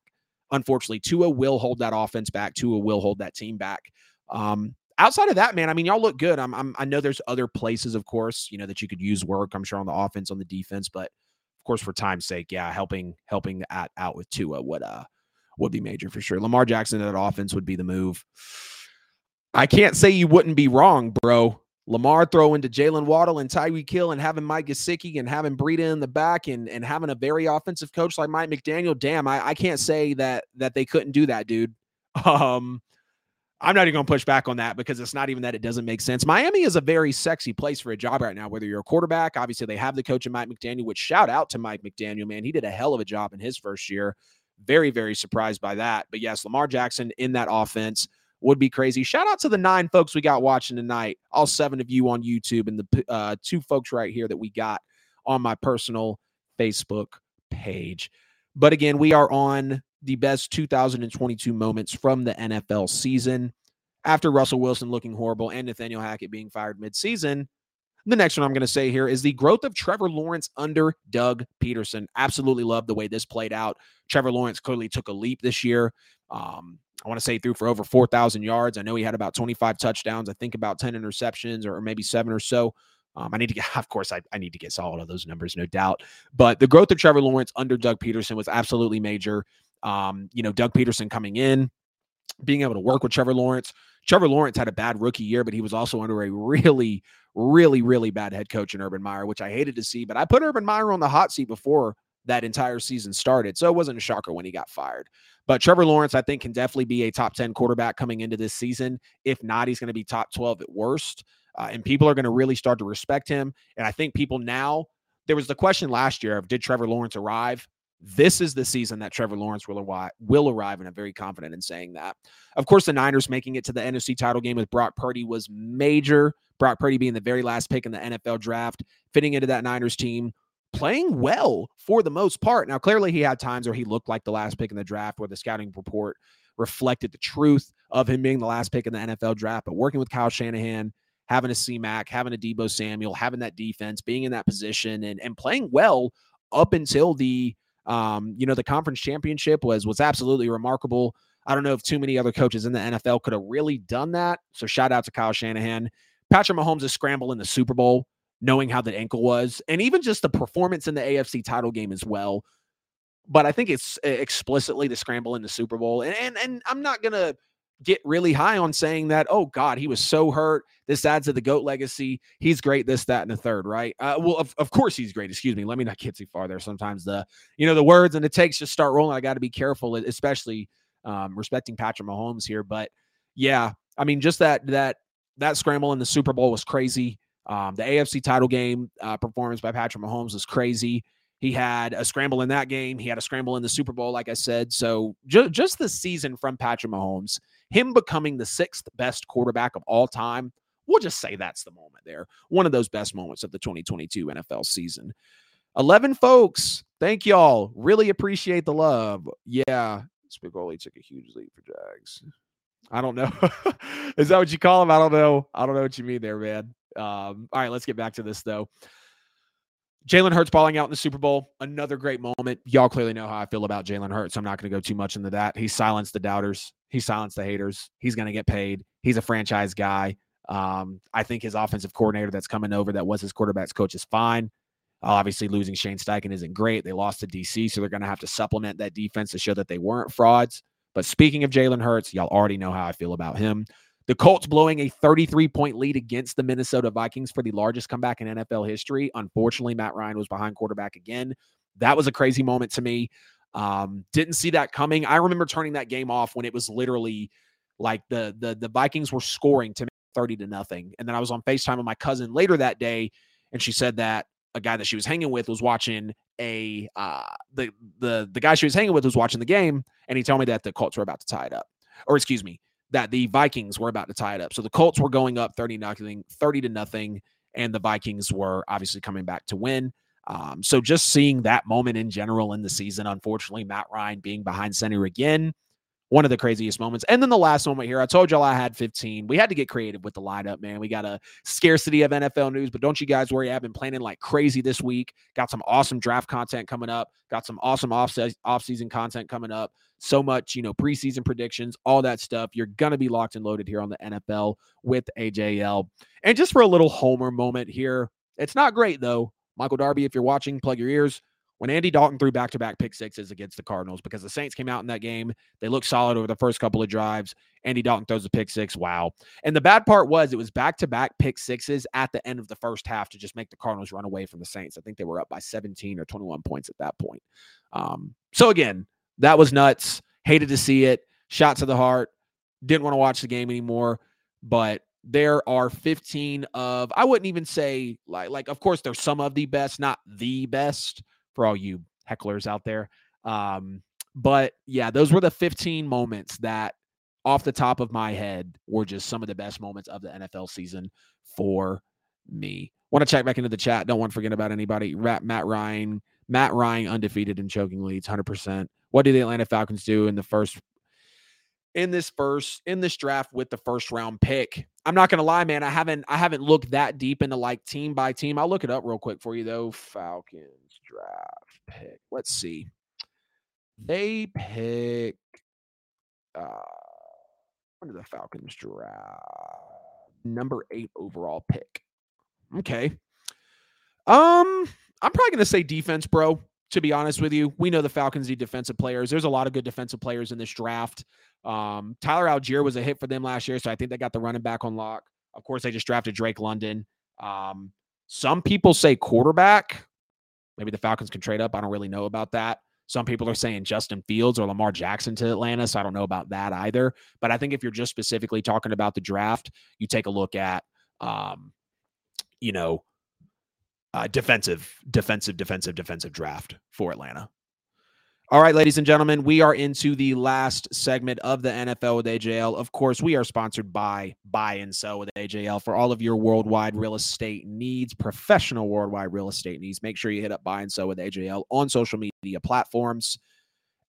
Unfortunately, Tua will hold that offense back. Tua will hold that team back. Um, outside of that, man, I mean, y'all look good. I'm, I'm, I know there's other places, of course, you know, that you could use work. I'm sure on the offense, on the defense, but of course, for time's sake, yeah, helping helping at, out with Tua would uh would be major for sure. Lamar Jackson that offense would be the move. I can't say you wouldn't be wrong, bro. Lamar throwing to Jalen Waddle and Tyreek Hill and having Mike Gesicki and having Breida in the back and and having a very offensive coach like Mike McDaniel. Damn, I, I can't say that that they couldn't do that, dude. [laughs] Um, I'm not even going to push back on that because it's not even that it doesn't make sense. Miami is a very sexy place for a job right now, whether you're a quarterback. Obviously, they have the coach in Mike McDaniel, which shout out to Mike McDaniel, man. He did a hell of a job in his first year. Very, very surprised by that. But yes, Lamar Jackson in that offense would be crazy. Shout out to the nine folks we got watching tonight, all seven of you on YouTube, and the uh, two folks right here that we got on my personal Facebook page. But again, we are on the best 2022 moments from the NFL season. After Russell Wilson looking horrible and Nathaniel Hackett being fired midseason, the next one I'm going to say here is the growth of Trevor Lawrence under Doug Pederson. Absolutely love the way this played out. Trevor Lawrence clearly took a leap this year. Um, I want to say threw for over 4,000 yards. I know he had about 25 touchdowns. I think about 10 interceptions or maybe seven or so. Um, I need to get, [laughs] of course, I, I need to get solid of those numbers, no doubt. But the growth of Trevor Lawrence under Doug Pederson was absolutely major. Um, you know, Doug Pederson coming in, being able to work with Trevor Lawrence. Trevor Lawrence had a bad rookie year, but he was also under a really, really, really bad head coach in Urban Meyer, which I hated to see. But I put Urban Meyer on the hot seat before that entire season started. So it wasn't a shocker when he got fired. But Trevor Lawrence, I think, can definitely be a top 10 quarterback coming into this season. If not, he's going to be top 12 at worst. Uh, and people are going to really start to respect him. And I think people now, there was the question last year of did Trevor Lawrence arrive? This is the season that Trevor Lawrence will arrive, will arrive, and I'm very confident in saying that. Of course, the Niners making it to the NFC title game with Brock Purdy was major. Brock Purdy being the very last pick in the NFL draft, fitting into that Niners team, playing well for the most part. Now, clearly, he had times where he looked like the last pick in the draft, where the scouting report reflected the truth of him being the last pick in the NFL draft. But working with Kyle Shanahan, having a C-Mac, having a Deebo Samuel, having that defense, being in that position, and and playing well up until the um, you know, the conference championship was was absolutely remarkable. I don't know if too many other coaches in the NFL could have really done that. So shout out to Kyle Shanahan. Patrick Mahomes' scramble in the Super Bowl, knowing how the ankle was, and even just the performance in the AFC title game as well. But I think it's explicitly the scramble in the Super Bowl. And and, and I'm not gonna get really high on saying that, oh God, he was so hurt. This adds to the GOAT legacy. He's great, this, that, and the third, right? Uh, well, of, of course he's great. Excuse me. Let me not get too far there. Sometimes the, you know, the words and the takes just start rolling. I got to be careful, especially um, respecting Patrick Mahomes here. But yeah, I mean, just that, that, that scramble in the Super Bowl was crazy. Um, the AFC title game uh, performance by Patrick Mahomes was crazy. He had a scramble in that game. He had a scramble in the Super Bowl, like I said. So ju- just the season from Patrick Mahomes him becoming the sixth best quarterback of all time, we'll just say that's the moment there. One of those best moments of the 2022 NFL season. 11 folks, thank y'all. Really appreciate the love. Yeah, Spigoli took a huge lead for Jags. I don't know. [laughs] Is that what you call him? I don't know. I don't know what you mean there, man. Um, all right, let's get back to this though. Jalen Hurts balling out in the Super Bowl, another great moment. Y'all clearly know how I feel about Jalen Hurts. So I'm not going to go too much into that. He silenced the doubters. He silenced the haters. He's going to get paid. He's a franchise guy. Um, I think his offensive coordinator that's coming over that was his quarterback's coach is fine. Obviously, losing Shane Steichen isn't great. They lost to DC, so they're going to have to supplement that defense to show that they weren't frauds. But speaking of Jalen Hurts, y'all already know how I feel about him. The Colts blowing a 33 point lead against the Minnesota Vikings for the largest comeback in NFL history. Unfortunately, Matt Ryan was behind quarterback again. That was a crazy moment to me. Um, didn't see that coming. I remember turning that game off when it was literally like the the the Vikings were scoring to 30 to nothing. And then I was on FaceTime with my cousin later that day, and she said that a guy that she was hanging with was watching a uh the the the guy she was hanging with was watching the game, and he told me that the Colts were about to tie it up. Or excuse me, that the Vikings were about to tie it up. So the Colts were going up 30 nothing, 30 to nothing, and the Vikings were obviously coming back to win. Um, so just seeing that moment in general in the season, unfortunately, Matt Ryan being behind center again, one of the craziest moments. And then the last moment here, I told y'all I had 15. We had to get creative with the lineup, man. We got a scarcity of NFL news, but don't you guys worry. I've been planning like crazy this week. Got some awesome draft content coming up. Got some awesome off season content coming up. So much, you know, preseason predictions, all that stuff. You're gonna be locked and loaded here on the NFL with AJL. And just for a little homer moment here, it's not great though. Michael Darby, if you're watching, plug your ears when Andy Dalton threw back to back pick sixes against the Cardinals because the Saints came out in that game. They looked solid over the first couple of drives. Andy Dalton throws a pick six. Wow. And the bad part was it was back to back pick sixes at the end of the first half to just make the Cardinals run away from the Saints. I think they were up by 17 or 21 points at that point. Um, so again, that was nuts. Hated to see it. Shot to the heart. Didn't want to watch the game anymore. But there are 15 of I wouldn't even say like like of course there's some of the best, not the best for all you hecklers out there. Um, but yeah, those were the 15 moments that off the top of my head were just some of the best moments of the NFL season for me. Want to check back into the chat. Don't want to forget about anybody. Matt Ryan, Matt Ryan undefeated in choking leads, 100%. What do the Atlanta Falcons do in the first in this first in this draft with the first round pick. I'm not gonna lie, man. I haven't I haven't looked that deep into like team by team. I'll look it up real quick for you though. Falcons draft pick. Let's see. They pick uh when did the Falcons draft? Number eight overall pick. Okay. Um, I'm probably gonna say defense, bro. To be honest with you, we know the Falcons need defensive players. There's a lot of good defensive players in this draft. Um, Tyler Allgeier was a hit for them last year, so I think they got the running back on lock. Of course, they just drafted Drake London. Um, some people say quarterback. Maybe the Falcons can trade up. I don't really know about that. Some people are saying Justin Fields or Lamar Jackson to Atlanta, so I don't know about that either. But I think if you're just specifically talking about the draft, you take a look at, um, you know, uh, defensive, defensive, defensive, defensive draft for Atlanta. All right, ladies and gentlemen, we are into the last segment of the NFL with AJL. Of course, we are sponsored by Buy and Sell with AJL for all of your worldwide real estate needs, professional worldwide real estate needs. Make sure you hit up Buy and Sell with AJL on social media platforms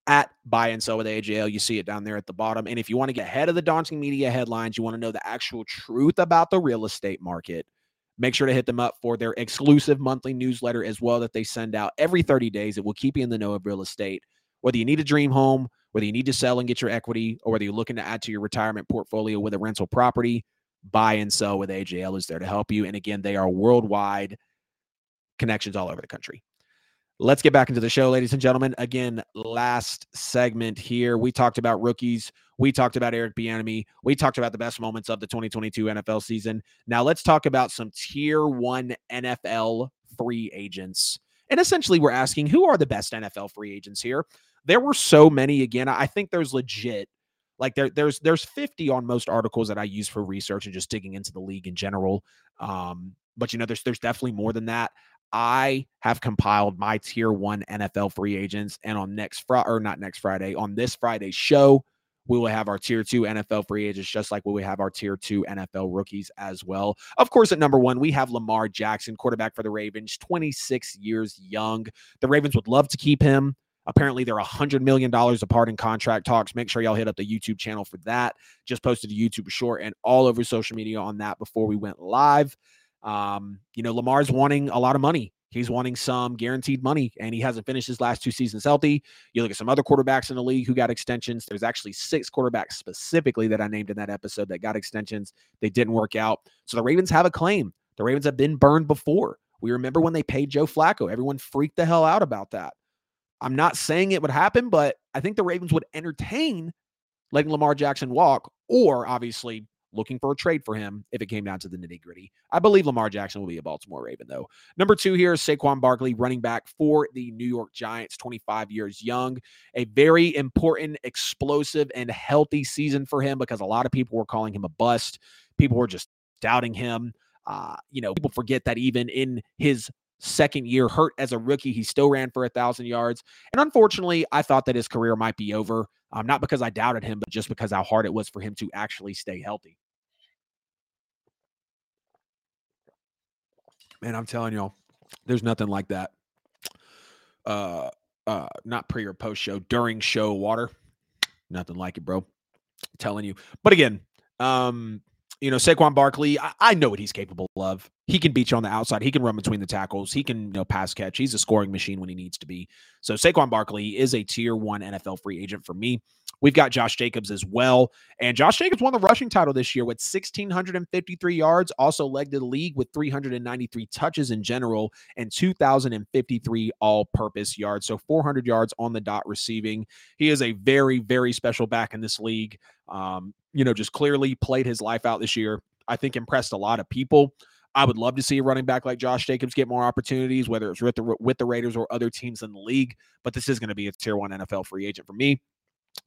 at Buy and Sell with AJL. You see it down there at the bottom. And if you want to get ahead of the daunting media headlines, you want to know the actual truth about the real estate market, make sure to hit them up for their exclusive monthly newsletter as well that they send out every 30 days. It will keep you in the know of real estate. Whether you need a dream home, whether you need to sell and get your equity, or whether you're looking to add to your retirement portfolio with a rental property, buy and sell with AJL is there to help you. And again, they are worldwide connections all over the country. Let's get back into the show, ladies and gentlemen. Again, last segment here. We talked about rookies. We talked about Eric Bieniemy. We talked about the best moments of the 2022 NFL season. Now let's talk about some tier one NFL free agents. And essentially, we're asking who are the best NFL free agents here? There were so many. Again, I think there's legit like there, there's there's 50 on most articles that I use for research and just digging into the league in general. Um, but you know, there's there's definitely more than that. I have compiled my tier one NFL free agents, and on next Friday or not next Friday, on this Friday's show, we will have our tier two NFL free agents, just like we have our tier two NFL rookies as well. Of course, at number one, we have Lamar Jackson, quarterback for the Ravens, 26 years young. The Ravens would love to keep him. Apparently, they're $100 million apart in contract talks. Make sure y'all hit up the YouTube channel for that. Just posted a YouTube short and all over social media on that before we went live. Um, you know, Lamar's wanting a lot of money. He's wanting some guaranteed money, and he hasn't finished his last two seasons healthy. You look at some other quarterbacks in the league who got extensions. There's actually six quarterbacks specifically that I named in that episode that got extensions. They didn't work out. So the Ravens have a claim. The Ravens have been burned before. We remember when they paid Joe Flacco. Everyone freaked the hell out about that. I'm not saying it would happen, but I think the Ravens would entertain letting Lamar Jackson walk, or obviously looking for a trade for him if it came down to the nitty gritty. I believe Lamar Jackson will be a Baltimore Raven, though. Number two here is Saquon Barkley, running back for the New York Giants, 25 years young. A very important, explosive, and healthy season for him because a lot of people were calling him a bust. People were just doubting him. Uh, you know, people forget that even in his second year hurt as a rookie. He still ran for a thousand yards. And unfortunately, I thought that his career might be over. Um, not because I doubted him, but just because how hard it was for him to actually stay healthy. Man, I'm telling y'all, there's nothing like that. uh uh not pre or post show during show water. Nothing like it, bro. telling you. But again, um, you know, Saquon Barkley, I, I, know what he's capable of. He can beat you on the outside. He can run between the tackles. He can, you know, pass catch. He's a scoring machine when he needs to be. So Saquon Barkley is a tier one NFL free agent for me. We've got Josh Jacobs as well. And Josh Jacobs won the rushing title this year with 1,653 yards, also led the league with 393 touches in general and 2,053 all purpose yards. So 400 yards on the dot receiving. He is a very, very special back in this league. Um, you know, just clearly played his life out this year. I think impressed a lot of people. I would love to see a running back like Josh Jacobs get more opportunities, whether it's with the with the Raiders or other teams in the league. But this is going to be a tier one NFL free agent for me.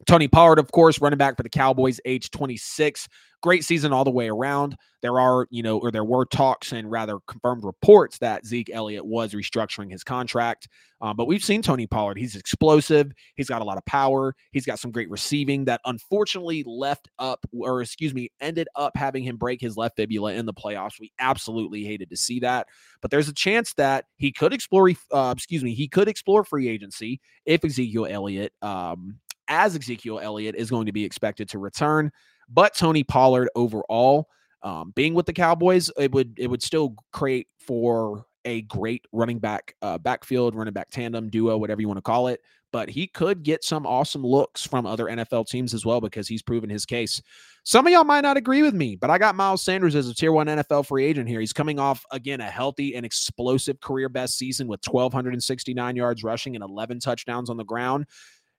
Tony Pollard, of course, running back for the Cowboys, age 26. Great season all the way around. There are, you know, or there were talks and rather confirmed reports that Zeke Elliott was restructuring his contract. Um, but we've seen Tony Pollard. He's explosive. He's got a lot of power. He's got some great receiving that unfortunately left up, or excuse me, ended up having him break his left fibula in the playoffs. We absolutely hated to see that. But there's a chance that he could explore, uh, excuse me, he could explore free agency if Ezekiel Elliott um, as Ezekiel Elliott is going to be expected to return. But Tony Pollard overall, um, being with the Cowboys, it would it would still create for a great running back uh, backfield, running back tandem, duo, whatever you want to call it. But he could get some awesome looks from other NFL teams as well because he's proven his case. Some of y'all might not agree with me, but I got Miles Sanders as a tier one NFL free agent here. He's coming off, again, a healthy and explosive career best season with 1,269 yards rushing and 11 touchdowns on the ground.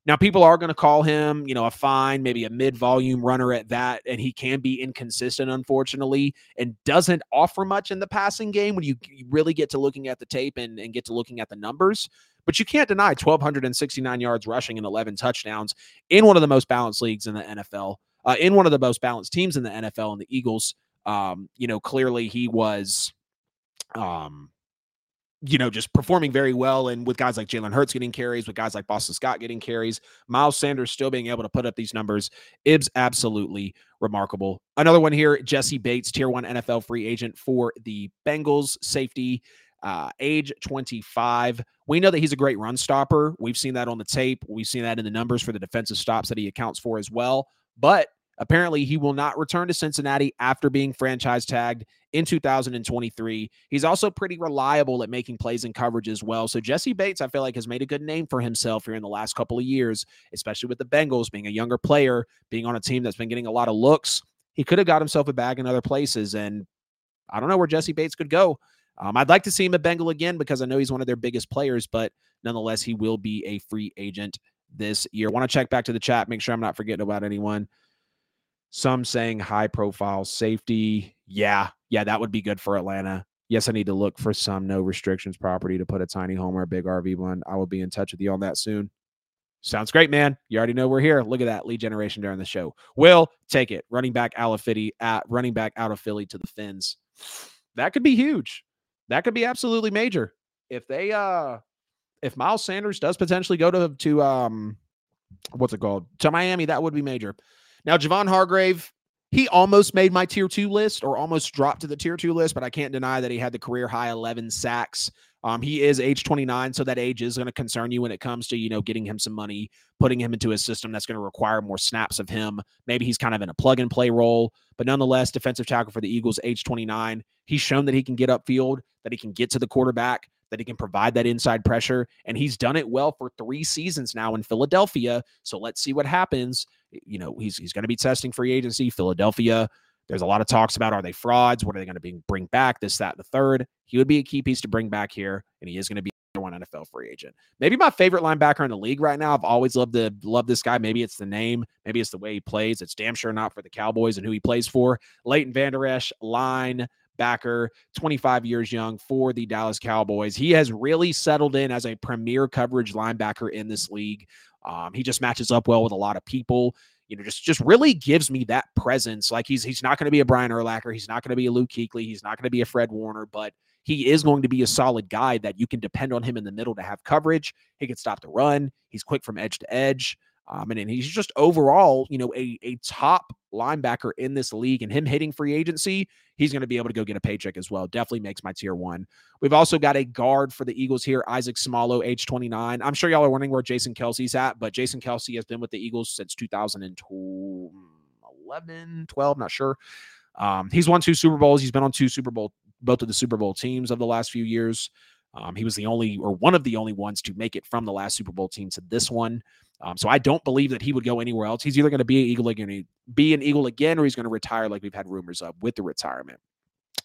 Now, people are going to call him, you know, a fine, maybe a mid volume runner at that. And he can be inconsistent, unfortunately, and doesn't offer much in the passing game when you really get to looking at the tape and, and get to looking at the numbers. But you can't deny 1,269 yards rushing and 11 touchdowns in one of the most balanced leagues in the NFL, uh, in one of the most balanced teams in the NFL. And the Eagles, um, you know, clearly he was. Um, you know, just performing very well. And with guys like Jalen Hurts getting carries, with guys like Boston Scott getting carries, Miles Sanders still being able to put up these numbers, Ibs absolutely remarkable. Another one here, Jessie Bates, tier one NFL free agent for the Bengals, safety, uh, age 25. We know that he's a great run stopper. We've seen that on the tape. We've seen that in the numbers for the defensive stops that he accounts for as well. But Apparently, he will not return to Cincinnati after being franchise tagged in 2023. He's also pretty reliable at making plays and coverage as well. So Jessie Bates, I feel like, has made a good name for himself here in the last couple of years, especially with the Bengals being a younger player, being on a team that's been getting a lot of looks. He could have got himself a bag in other places, and I don't know where Jessie Bates could go. Um, I'd like to see him at Bengal again because I know he's one of their biggest players, but nonetheless, he will be a free agent this year. Want to check back to the chat, make sure I'm not forgetting about anyone. Some saying high profile safety. Yeah, yeah, that would be good for Atlanta. Yes, I need to look for some no restrictions property to put a tiny home or a big RV one. I will be in touch with you on that soon. Sounds great, man. You already know we're here. Look at that lead generation during the show. Will take it. Running back out of Philly at running back out of Philly to the Fins. That could be huge. That could be absolutely major. If they uh if Miles Sanders does potentially go to to um what's it called? To Miami, that would be major. Now, Javon Hargrave, he almost made my tier two list or almost dropped to the tier two list, but I can't deny that he had the career high 11 sacks. Um, he is age 29, so that age is going to concern you when it comes to you know getting him some money, putting him into a system that's going to require more snaps of him. Maybe he's kind of in a plug and play role, but nonetheless, defensive tackle for the Eagles, age 29. He's shown that he can get upfield, that he can get to the quarterback, that he can provide that inside pressure, and he's done it well for three seasons now in Philadelphia. So let's see what happens you know, he's he's going to be testing free agency. Philadelphia. There's a lot of talks about are they frauds? What are they going to be, bring back? This, that, and the third. He would be a key piece to bring back here, and he is going to be one NFL free agent. Maybe my favorite linebacker in the league right now. I've always loved to love this guy. Maybe it's the name, maybe it's the way he plays. It's damn sure not for the Cowboys and who he plays for. Leighton Vander Esch, line backer, 25 years young for the Dallas Cowboys. He has really settled in as a premier coverage linebacker in this league. Um, he just matches up well with a lot of people. You know, just just really gives me that presence. Like he's he's not going to be a Brian Urlacher, he's not going to be a Luke Kuechly, he's not going to be a Fred Warner, but he is going to be a solid guy that you can depend on him in the middle to have coverage. He can stop the run. He's quick from edge to edge. Um, and, and he's just overall, you know, a, a top linebacker in this league. And him hitting free agency, he's going to be able to go get a paycheck as well. Definitely makes my tier one. We've also got a guard for the Eagles here, Isaac Seumalo, age 29. I'm sure y'all are wondering where Jason Kelce's at, but Jason Kelce has been with the Eagles since 2011, 12, not sure. Um, he's won two Super Bowls. He's been on two Super Bowl, both of the Super Bowl teams of the last few years. Um, he was the only or one of the only ones to make it from the last Super Bowl team to this one. Um, so I don't believe that he would go anywhere else. He's either going to be an Eagle again, be an Eagle again, or he's going to retire like we've had rumors of with the retirement.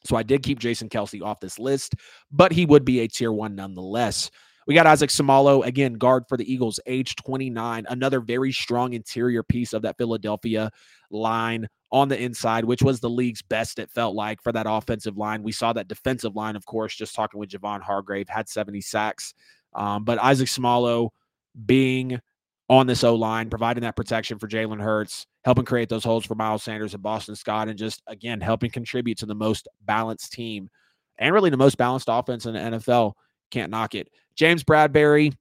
So I did keep Jason Kelce off this list, but he would be a tier one nonetheless. We got Isaac Seumalo, again, guard for the Eagles, age 29, another very strong interior piece of that Philadelphia line on the inside, which was the league's best, it felt like, for that offensive line. We saw that defensive line, of course, just talking with Javon Hargrave, had 70 sacks. Um, but Isaac Seumalo being on this O line, providing that protection for Jalen Hurts, helping create those holes for Miles Sanders and Boston Scott, and just, again, helping contribute to the most balanced team and really the most balanced offense in the NFL. Can't knock it. James Bradberry,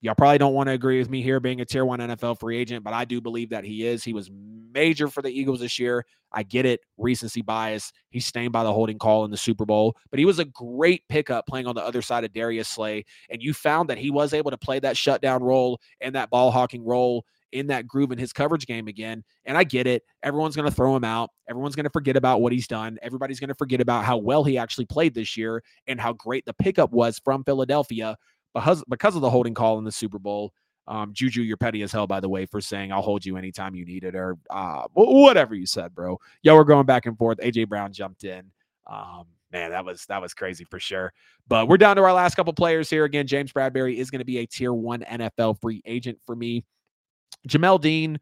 y'all probably don't want to agree with me here being a tier one NFL free agent, but I do believe that he is. He was major for the Eagles this year. I get it, recency bias. He's stained by the holding call in the Super Bowl, but he was a great pickup playing on the other side of Darius Slay. And you found that he was able to play that shutdown role and that ball hawking role in that groove in his coverage game again. And I get it. Everyone's going to throw him out. Everyone's going to forget about what he's done. Everybody's going to forget about how well he actually played this year and how great the pickup was from Philadelphia because, because of the holding call in the Super Bowl. Um, Juju, you're petty as hell, by the way, for saying I'll hold you anytime you need it, or uh, whatever you said, bro. Yo, we're going back and forth. AJ Brown jumped in. Um, man, that was that was crazy for sure. But we're down to our last couple players here. Again, James Bradberry is going to be a tier one NFL free agent for me. Jamel Dean,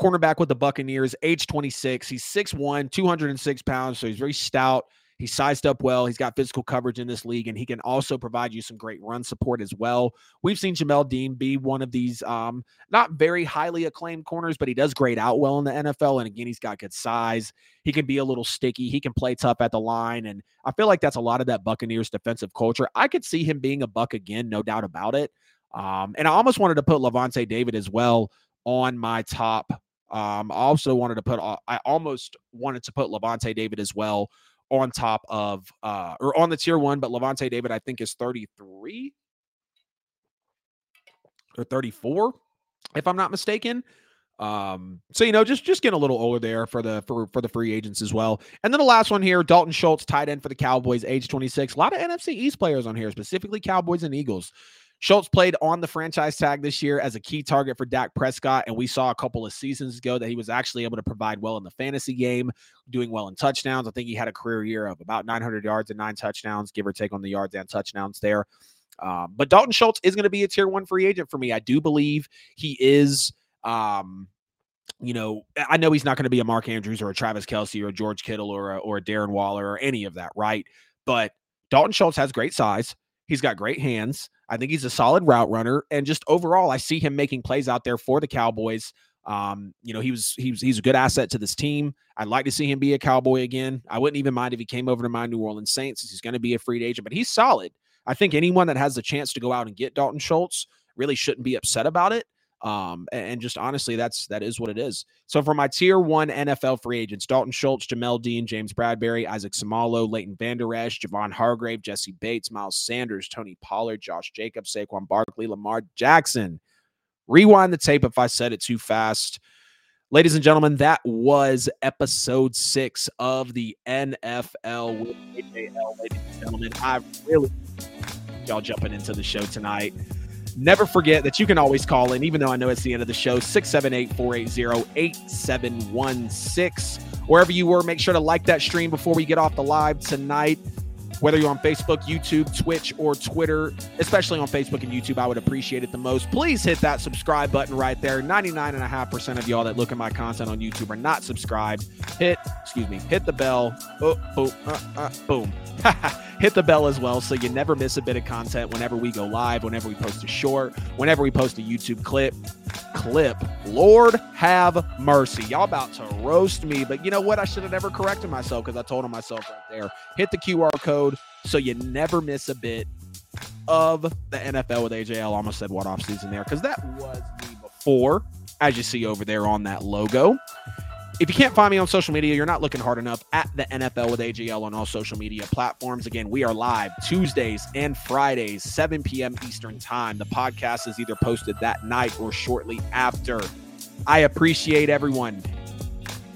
cornerback with the Buccaneers, age 26. He's 6'1, 206 pounds, so he's very stout. He's sized up well. He's got physical coverage in this league, and he can also provide you some great run support as well. We've seen Jamel Dean be one of these um, not very highly acclaimed corners, but he does grade out well in the NFL. And again, he's got good size. He can be a little sticky. He can play tough at the line. And I feel like that's a lot of that Buccaneers defensive culture. I could see him being a buck again, no doubt about it. Um, and I almost wanted to put Lavonte David as well on my top. Um, I also wanted to put, uh, I almost wanted to put Lavonte David as well on top of uh or on the tier one, but Lavonte David, I think, is 33 or 34, if I'm not mistaken. Um, so you know, just just getting a little older there for the for for the free agents as well. And then the last one here, Dalton Schultz, tight end for the Cowboys, age 26. A lot of NFC East players on here, specifically Cowboys and Eagles. Schultz played on the franchise tag this year as a key target for Dak Prescott. And we saw a couple of seasons ago that he was actually able to provide well in the fantasy game, doing well in touchdowns. I think he had a career year of about 900 yards and nine touchdowns, give or take on the yards and touchdowns there. Um, but Dalton Schultz is going to be a tier one free agent for me. I do believe he is. Um, you know, I know he's not going to be a Mark Andrews or a Travis Kelce or a George Kittle or a, or a Darren Waller or any of that, right? But Dalton Schultz has great size. He's got great hands. I think he's a solid route runner, and just overall, I see him making plays out there for the Cowboys. Um, you know, he was he was he's a good asset to this team. I'd like to see him be a Cowboy again. I wouldn't even mind if he came over to my New Orleans Saints. He's going to be a free agent, but he's solid. I think anyone that has the chance to go out and get Dalton Schultz really shouldn't be upset about it. Um, and just honestly, that's that is what it is. So for my tier one NFL free agents, Dalton Schultz, Jamel Dean, James Bradberry, Isaac Seumalo, Leighton Vander Esch, Javon Hargrave, Jessie Bates, Miles Sanders, Tony Pollard, Josh Jacobs, Saquon Barkley, Lamar Jackson. Rewind the tape if I said it too fast. Ladies and gentlemen, that was episode six of the NFL with AJL. Ladies and gentlemen, I really y'all jumping into the show tonight. Never forget that you can always call in, even though I know it's the end of the show, 678 480 8716. Wherever you were, make sure to like that stream before we get off the live tonight. Whether you're on Facebook, YouTube, Twitch, or Twitter, especially on Facebook and YouTube, I would appreciate it the most. Please hit that subscribe button right there. 99.5% of y'all that look at my content on YouTube are not subscribed. Hit, excuse me, hit the bell. Oh, oh, uh, uh, boom. [laughs] hit the bell as well so you never miss a bit of content whenever we go live, whenever we post a short, whenever we post a YouTube clip. Clip. Lord have mercy. Y'all about to roast me, but you know what? I should have never corrected myself because I told on myself right there. Hit the QR code so you never miss a bit of the NFL with AJL. Almost said what off season there because that was before as you see over there on that logo. If you can't find me on social media, you're not looking hard enough at the NFL with AJL on all social media platforms. Again, we are live Tuesdays and Fridays, 7 p.m. Eastern Time. The podcast is either posted that night or shortly after. I appreciate everyone.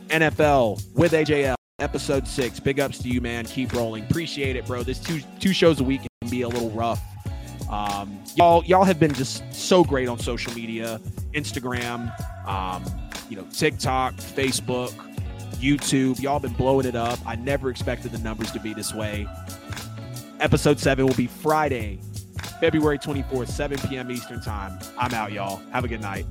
NFL with AJL, episode six. Big ups to you, man. Keep rolling. Appreciate it, bro. This two two shows a week can be a little rough. Um, y'all, y'all have been just so great on social media, Instagram, um, you know, TikTok, Facebook, YouTube. Y'all been blowing it up. I never expected the numbers to be this way. Episode seven will be Friday, February 24th, 7 p.m. Eastern Time. I'm out, y'all. Have a good night.